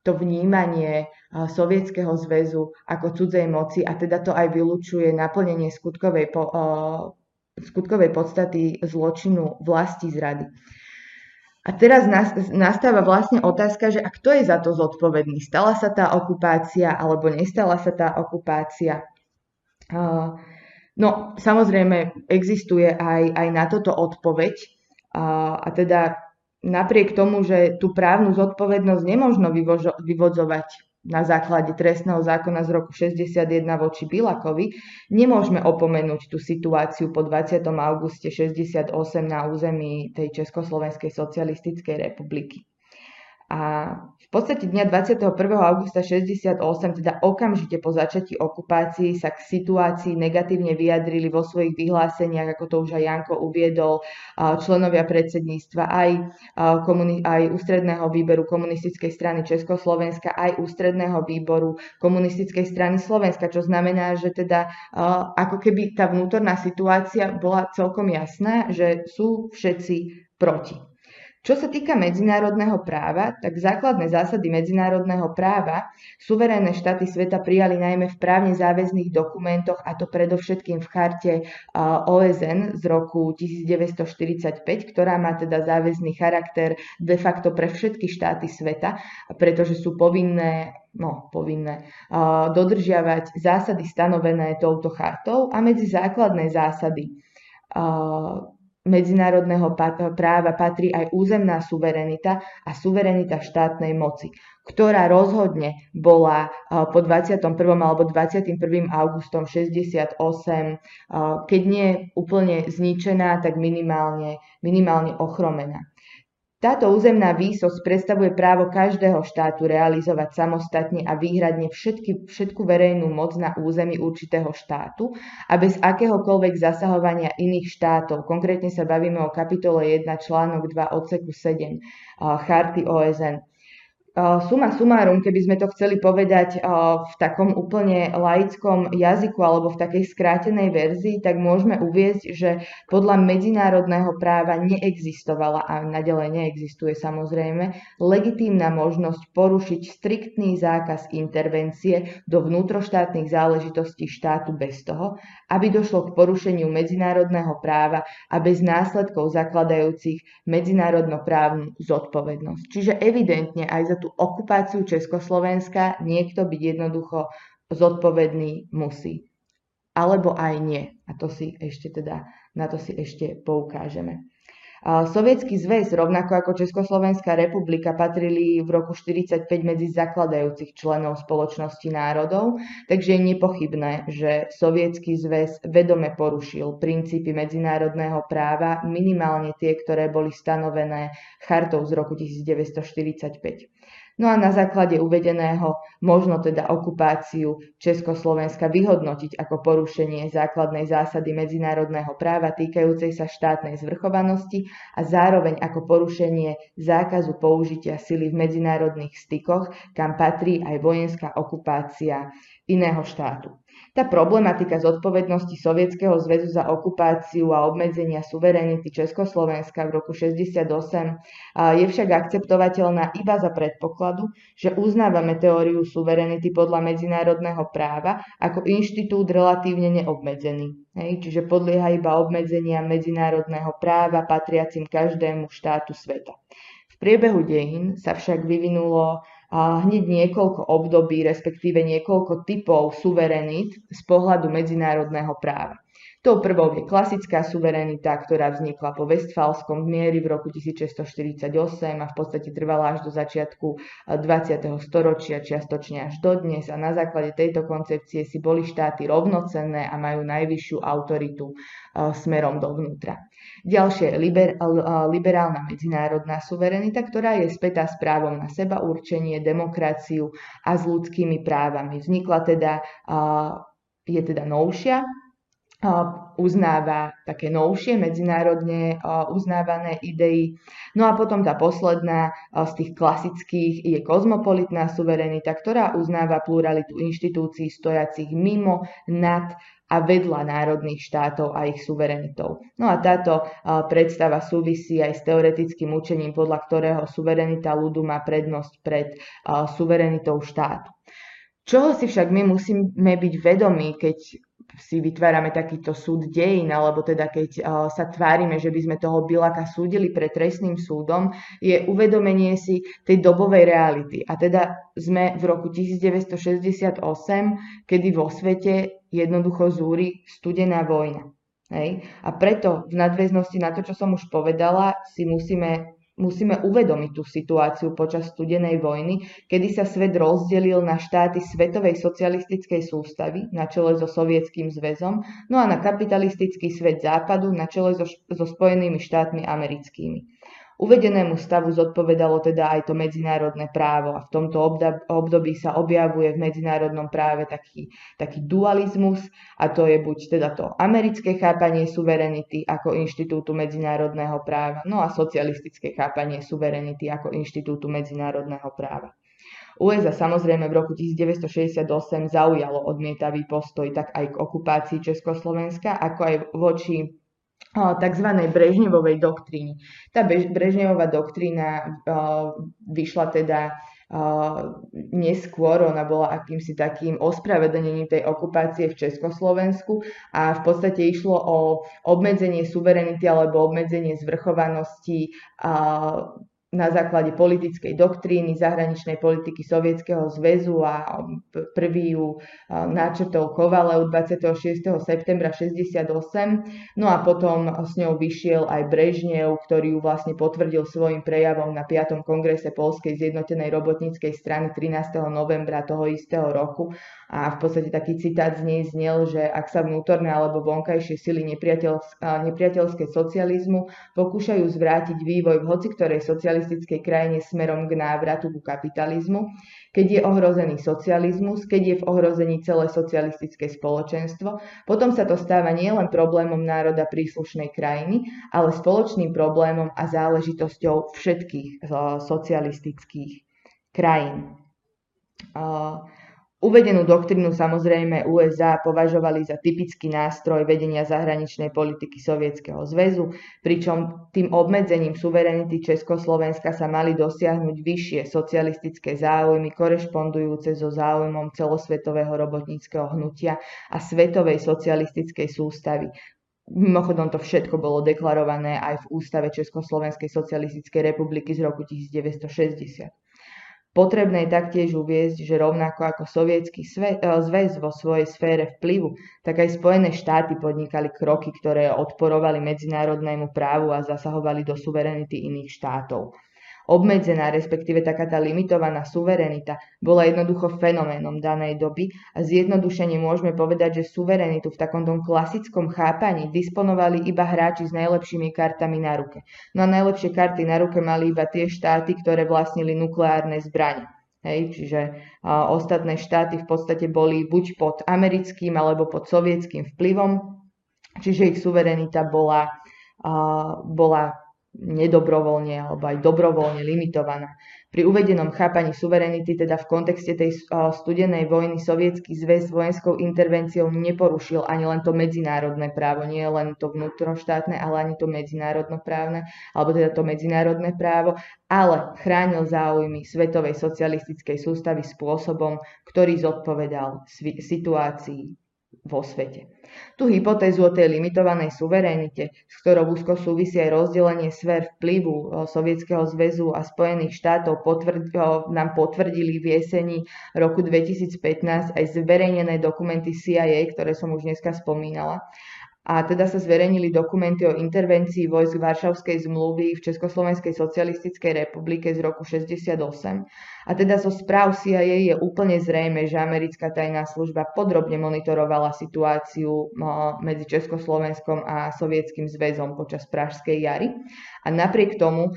to vnímanie Sovietskeho zväzu ako cudzej moci a teda to aj vylučuje naplnenie skutkovej, po, skutkovej podstaty zločinu vlasti zrady. A teraz nastáva vlastne otázka, že a kto je za to zodpovedný? Stala sa tá okupácia alebo nestala sa tá okupácia? No, samozrejme, existuje aj, aj na toto odpoveď. A, teda napriek tomu, že tú právnu zodpovednosť nemôžno vyvodzovať na základe trestného zákona z roku 61 voči Bilakovi, nemôžeme opomenúť tú situáciu po 20. auguste 68 na území tej Československej socialistickej republiky. A v podstate dňa 21. augusta 68, teda okamžite po začatí okupácií, sa k situácii negatívne vyjadrili vo svojich vyhláseniach, ako to už aj Janko uviedol, členovia predsedníctva aj, komuni- aj ústredného výberu komunistickej strany Československa, aj ústredného výboru komunistickej strany Slovenska, čo znamená, že teda ako keby tá vnútorná situácia bola celkom jasná, že sú všetci proti. Čo sa týka medzinárodného práva, tak základné zásady medzinárodného práva suverénne štáty sveta prijali najmä v právne záväzných dokumentoch, a to predovšetkým v charte OSN z roku 1945, ktorá má teda záväzný charakter de facto pre všetky štáty sveta, pretože sú povinné no, povinné, dodržiavať zásady stanovené touto chartou a medzi základné zásady medzinárodného práva patrí aj územná suverenita a suverenita štátnej moci, ktorá rozhodne bola po 21. alebo 21. augustom 68, keď nie úplne zničená, tak minimálne, minimálne ochromená. Táto územná výsosť predstavuje právo každého štátu realizovať samostatne a výhradne všetky, všetku verejnú moc na území určitého štátu a bez akéhokoľvek zasahovania iných štátov. Konkrétne sa bavíme o kapitole 1 článok 2 odseku 7 Charty OSN. Suma sumárum, keby sme to chceli povedať v takom úplne laickom jazyku alebo v takej skrátenej verzii, tak môžeme uviezť, že podľa medzinárodného práva neexistovala a nadalej neexistuje samozrejme legitímna možnosť porušiť striktný zákaz intervencie do vnútroštátnych záležitostí štátu bez toho, aby došlo k porušeniu medzinárodného práva a bez následkov zakladajúcich medzinárodnoprávnu zodpovednosť. Čiže evidentne aj za tú okupáciu Československa niekto byť jednoducho zodpovedný musí. Alebo aj nie. A to si ešte teda, na to si ešte poukážeme. Sovietský zväz, rovnako ako Československá republika, patrili v roku 1945 medzi zakladajúcich členov spoločnosti národov, takže je nepochybné, že Sovietský zväz vedome porušil princípy medzinárodného práva, minimálne tie, ktoré boli stanovené chartou z roku 1945. No a na základe uvedeného možno teda okupáciu Československa vyhodnotiť ako porušenie základnej zásady medzinárodného práva týkajúcej sa štátnej zvrchovanosti a zároveň ako porušenie zákazu použitia sily v medzinárodných stykoch, kam patrí aj vojenská okupácia iného štátu. Tá problematika zodpovednosti Sovietskeho zväzu za okupáciu a obmedzenia suverenity Československa v roku 68 je však akceptovateľná iba za predpokladu, že uznávame teóriu suverenity podľa medzinárodného práva ako inštitút relatívne neobmedzený. Hej, čiže podlieha iba obmedzenia medzinárodného práva patriacim každému štátu sveta. V priebehu dejín sa však vyvinulo hneď niekoľko období, respektíve niekoľko typov suverenít z pohľadu medzinárodného práva. Tou prvou je klasická suverenita, ktorá vznikla po Westfalskom miery v roku 1648 a v podstate trvala až do začiatku 20. Eh, storočia, čiastočne až dodnes a na základe tejto koncepcie si boli štáty rovnocenné a majú najvyššiu autoritu eh, smerom dovnútra. Ďalšie je liber, liberálna medzinárodná suverenita, ktorá je spätá s právom na seba určenie, demokraciu a s ľudskými právami. Vznikla teda, je teda novšia uznáva také novšie medzinárodne uznávané idei. No a potom tá posledná z tých klasických je kozmopolitná suverenita, ktorá uznáva pluralitu inštitúcií stojacich mimo, nad a vedľa národných štátov a ich suverenitou. No a táto predstava súvisí aj s teoretickým učením, podľa ktorého suverenita ľudu má prednosť pred suverenitou štátu. Čoho si však my musíme byť vedomí, keď si vytvárame takýto súd dejín, alebo teda keď sa tvárime, že by sme toho Bilaka súdili pred trestným súdom, je uvedomenie si tej dobovej reality. A teda sme v roku 1968, kedy vo svete jednoducho zúri studená vojna. Hej? A preto v nadväznosti na to, čo som už povedala, si musíme musíme uvedomiť tú situáciu počas studenej vojny, kedy sa svet rozdelil na štáty svetovej socialistickej sústavy na čele so Sovietským zväzom, no a na kapitalistický svet západu na čele so, so Spojenými štátmi americkými. Uvedenému stavu zodpovedalo teda aj to medzinárodné právo a v tomto období sa objavuje v medzinárodnom práve taký, taký dualizmus a to je buď teda to americké chápanie suverenity ako inštitútu medzinárodného práva, no a socialistické chápanie suverenity ako inštitútu medzinárodného práva. USA samozrejme v roku 1968 zaujalo odmietavý postoj tak aj k okupácii Československa, ako aj voči tzv. Brežnevovej doktríny. Tá Brežnevová doktrína vyšla teda neskôr, ona bola akýmsi takým ospravedlnením tej okupácie v Československu a v podstate išlo o obmedzenie suverenity alebo obmedzenie zvrchovanosti na základe politickej doktríny zahraničnej politiky Sovietskeho zväzu a prvý ju náčrtol Kovalev 26. septembra 68. No a potom s ňou vyšiel aj Brežnev, ktorý ju vlastne potvrdil svojim prejavom na 5. kongrese Polskej zjednotenej robotníckej strany 13. novembra toho istého roku. A v podstate taký citát z nej znel, že ak sa vnútorné alebo vonkajšie sily nepriateľské socializmu pokúšajú zvrátiť vývoj v hoci ktorej socialistickej krajine smerom k návratu ku kapitalizmu, keď je ohrozený socializmus, keď je v ohrození celé socialistické spoločenstvo, potom sa to stáva nielen problémom národa príslušnej krajiny, ale spoločným problémom a záležitosťou všetkých uh, socialistických krajín. Uh, Uvedenú doktrínu samozrejme USA považovali za typický nástroj vedenia zahraničnej politiky Sovietskeho zväzu, pričom tým obmedzením suverenity Československa sa mali dosiahnuť vyššie socialistické záujmy korešpondujúce so záujmom celosvetového robotníckého hnutia a svetovej socialistickej sústavy. Mimochodom to všetko bolo deklarované aj v Ústave Československej socialistickej republiky z roku 1960. Potrebné je taktiež uviezť, že rovnako ako sovietský e, zväz vo svojej sfére vplyvu, tak aj Spojené štáty podnikali kroky, ktoré odporovali medzinárodnému právu a zasahovali do suverenity iných štátov obmedzená, respektíve taká tá limitovaná suverenita bola jednoducho fenoménom danej doby a zjednodušene môžeme povedať, že suverenitu v takom tom klasickom chápaní disponovali iba hráči s najlepšími kartami na ruke. No a najlepšie karty na ruke mali iba tie štáty, ktoré vlastnili nukleárne zbranie. Hej, čiže a, ostatné štáty v podstate boli buď pod americkým alebo pod sovietským vplyvom, čiže ich suverenita bola, a, bola nedobrovoľne alebo aj dobrovoľne limitovaná. Pri uvedenom chápaní suverenity, teda v kontexte tej studenej vojny, sovietský zväz vojenskou intervenciou neporušil ani len to medzinárodné právo, nie len to vnútroštátne, ale ani to medzinárodnoprávne, alebo teda to medzinárodné právo, ale chránil záujmy svetovej socialistickej sústavy spôsobom, ktorý zodpovedal situácii vo svete. Tú hypotézu o tej limitovanej suverenite, s ktorou úzko súvisí aj rozdelenie sfér vplyvu Sovietskeho zväzu a Spojených štátov, potvrd, nám potvrdili v jeseni roku 2015 aj zverejnené dokumenty CIA, ktoré som už dneska spomínala. A teda sa zverejnili dokumenty o intervencii vojsk Varšavskej zmluvy v Československej socialistickej republike z roku 68. A teda zo správ CIA je úplne zrejme, že americká tajná služba podrobne monitorovala situáciu medzi Československom a Sovietským zväzom počas Pražskej jary. A napriek tomu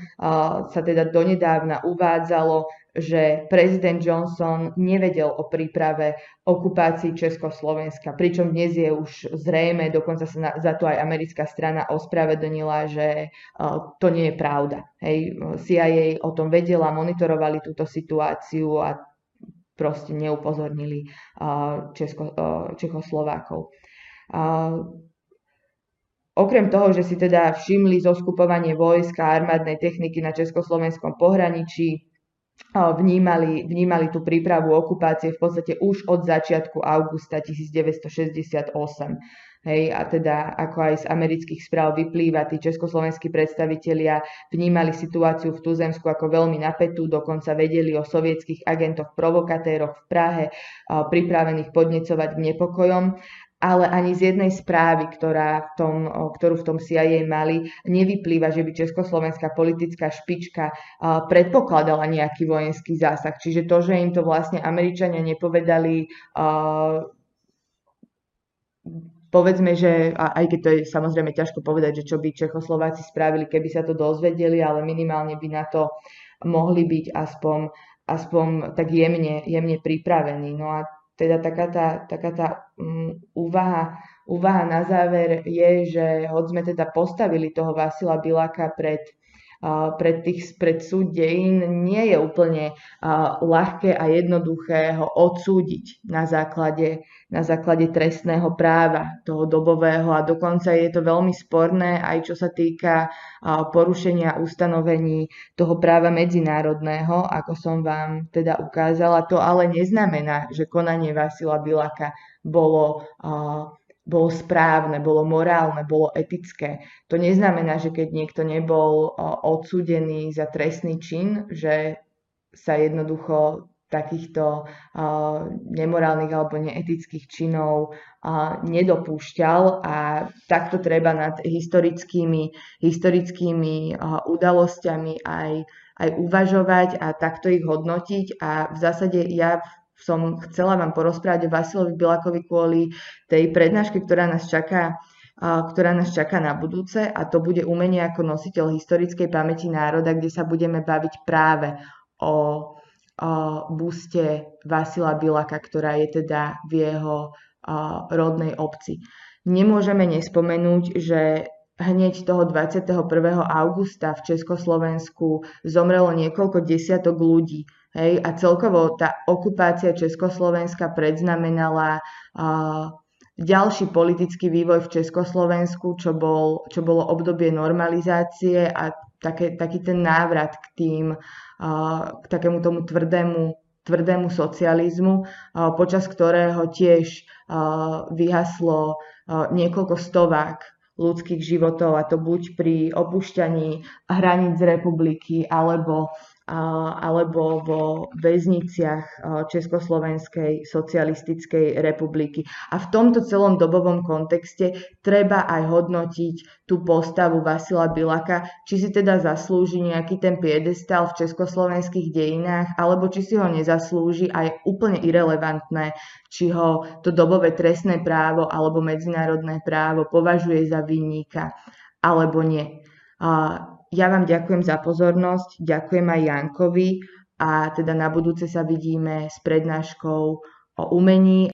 sa teda donedávna uvádzalo, že prezident Johnson nevedel o príprave okupácii Československa, pričom dnes je už zrejme, dokonca sa na, za to aj americká strana ospravedlnila, že uh, to nie je pravda. Hej, CIA o tom vedela, monitorovali túto situáciu a proste neupozornili uh, Česko, uh, Čechoslovákov. Uh, Okrem toho, že si teda všimli zoskupovanie vojska a armádnej techniky na československom pohraničí, vnímali, vnímali tú prípravu okupácie v podstate už od začiatku augusta 1968. Hej, a teda ako aj z amerických správ vyplýva, tí československí predstavitelia vnímali situáciu v Tuzemsku ako veľmi napätú, dokonca vedeli o sovietských agentoch provokatéroch v Prahe, pripravených podnecovať k nepokojom ale ani z jednej správy, ktorá v tom, ktorú v tom CIA mali, nevyplýva, že by československá politická špička predpokladala nejaký vojenský zásah. Čiže to, že im to vlastne Američania nepovedali, povedzme, že aj keď to je samozrejme ťažko povedať, že čo by Čechoslováci spravili, keby sa to dozvedeli, ale minimálne by na to mohli byť aspoň, aspoň tak jemne, jemne pripravení. No a teda taká tá, taká tá um, úvaha, úvaha na záver je, že hoď sme teda postavili toho Vasila Biláka pred pred, tých, pred súd dejín nie je úplne ľahké a jednoduché ho odsúdiť na základe, na základe trestného práva toho dobového a dokonca je to veľmi sporné aj čo sa týka porušenia ustanovení toho práva medzinárodného, ako som vám teda ukázala. To ale neznamená, že konanie Vasila Bilaka bolo bolo správne, bolo morálne, bolo etické. To neznamená, že keď niekto nebol odsúdený za trestný čin, že sa jednoducho takýchto nemorálnych alebo neetických činov nedopúšťal a takto treba nad historickými, historickými udalosťami aj, aj uvažovať a takto ich hodnotiť a v zásade ja som chcela vám porozprávať o Vasilovi Bilakovi kvôli tej prednáške, ktorá nás čaká ktorá nás čaká na budúce a to bude umenie ako nositeľ historickej pamäti národa, kde sa budeme baviť práve o, o buste Vasila Bilaka, ktorá je teda v jeho rodnej obci. Nemôžeme nespomenúť, že hneď toho 21. augusta v Československu zomrelo niekoľko desiatok ľudí Hej, a celkovo tá okupácia Československa predznamenala uh, ďalší politický vývoj v Československu, čo, bol, čo bolo obdobie normalizácie a také, taký ten návrat k tým, uh, k takému tomu tvrdému, tvrdému socializmu, uh, počas ktorého tiež uh, vyhaslo uh, niekoľko stovák ľudských životov, a to buď pri opúšťaní hraníc republiky, alebo alebo vo väzniciach Československej socialistickej republiky. A v tomto celom dobovom kontexte treba aj hodnotiť tú postavu Vasila Bilaka, či si teda zaslúži nejaký ten piedestal v československých dejinách, alebo či si ho nezaslúži a je úplne irrelevantné, či ho to dobové trestné právo alebo medzinárodné právo považuje za vinníka alebo nie. Ja vám ďakujem za pozornosť, ďakujem aj Jankovi a teda na budúce sa vidíme s prednáškou o umení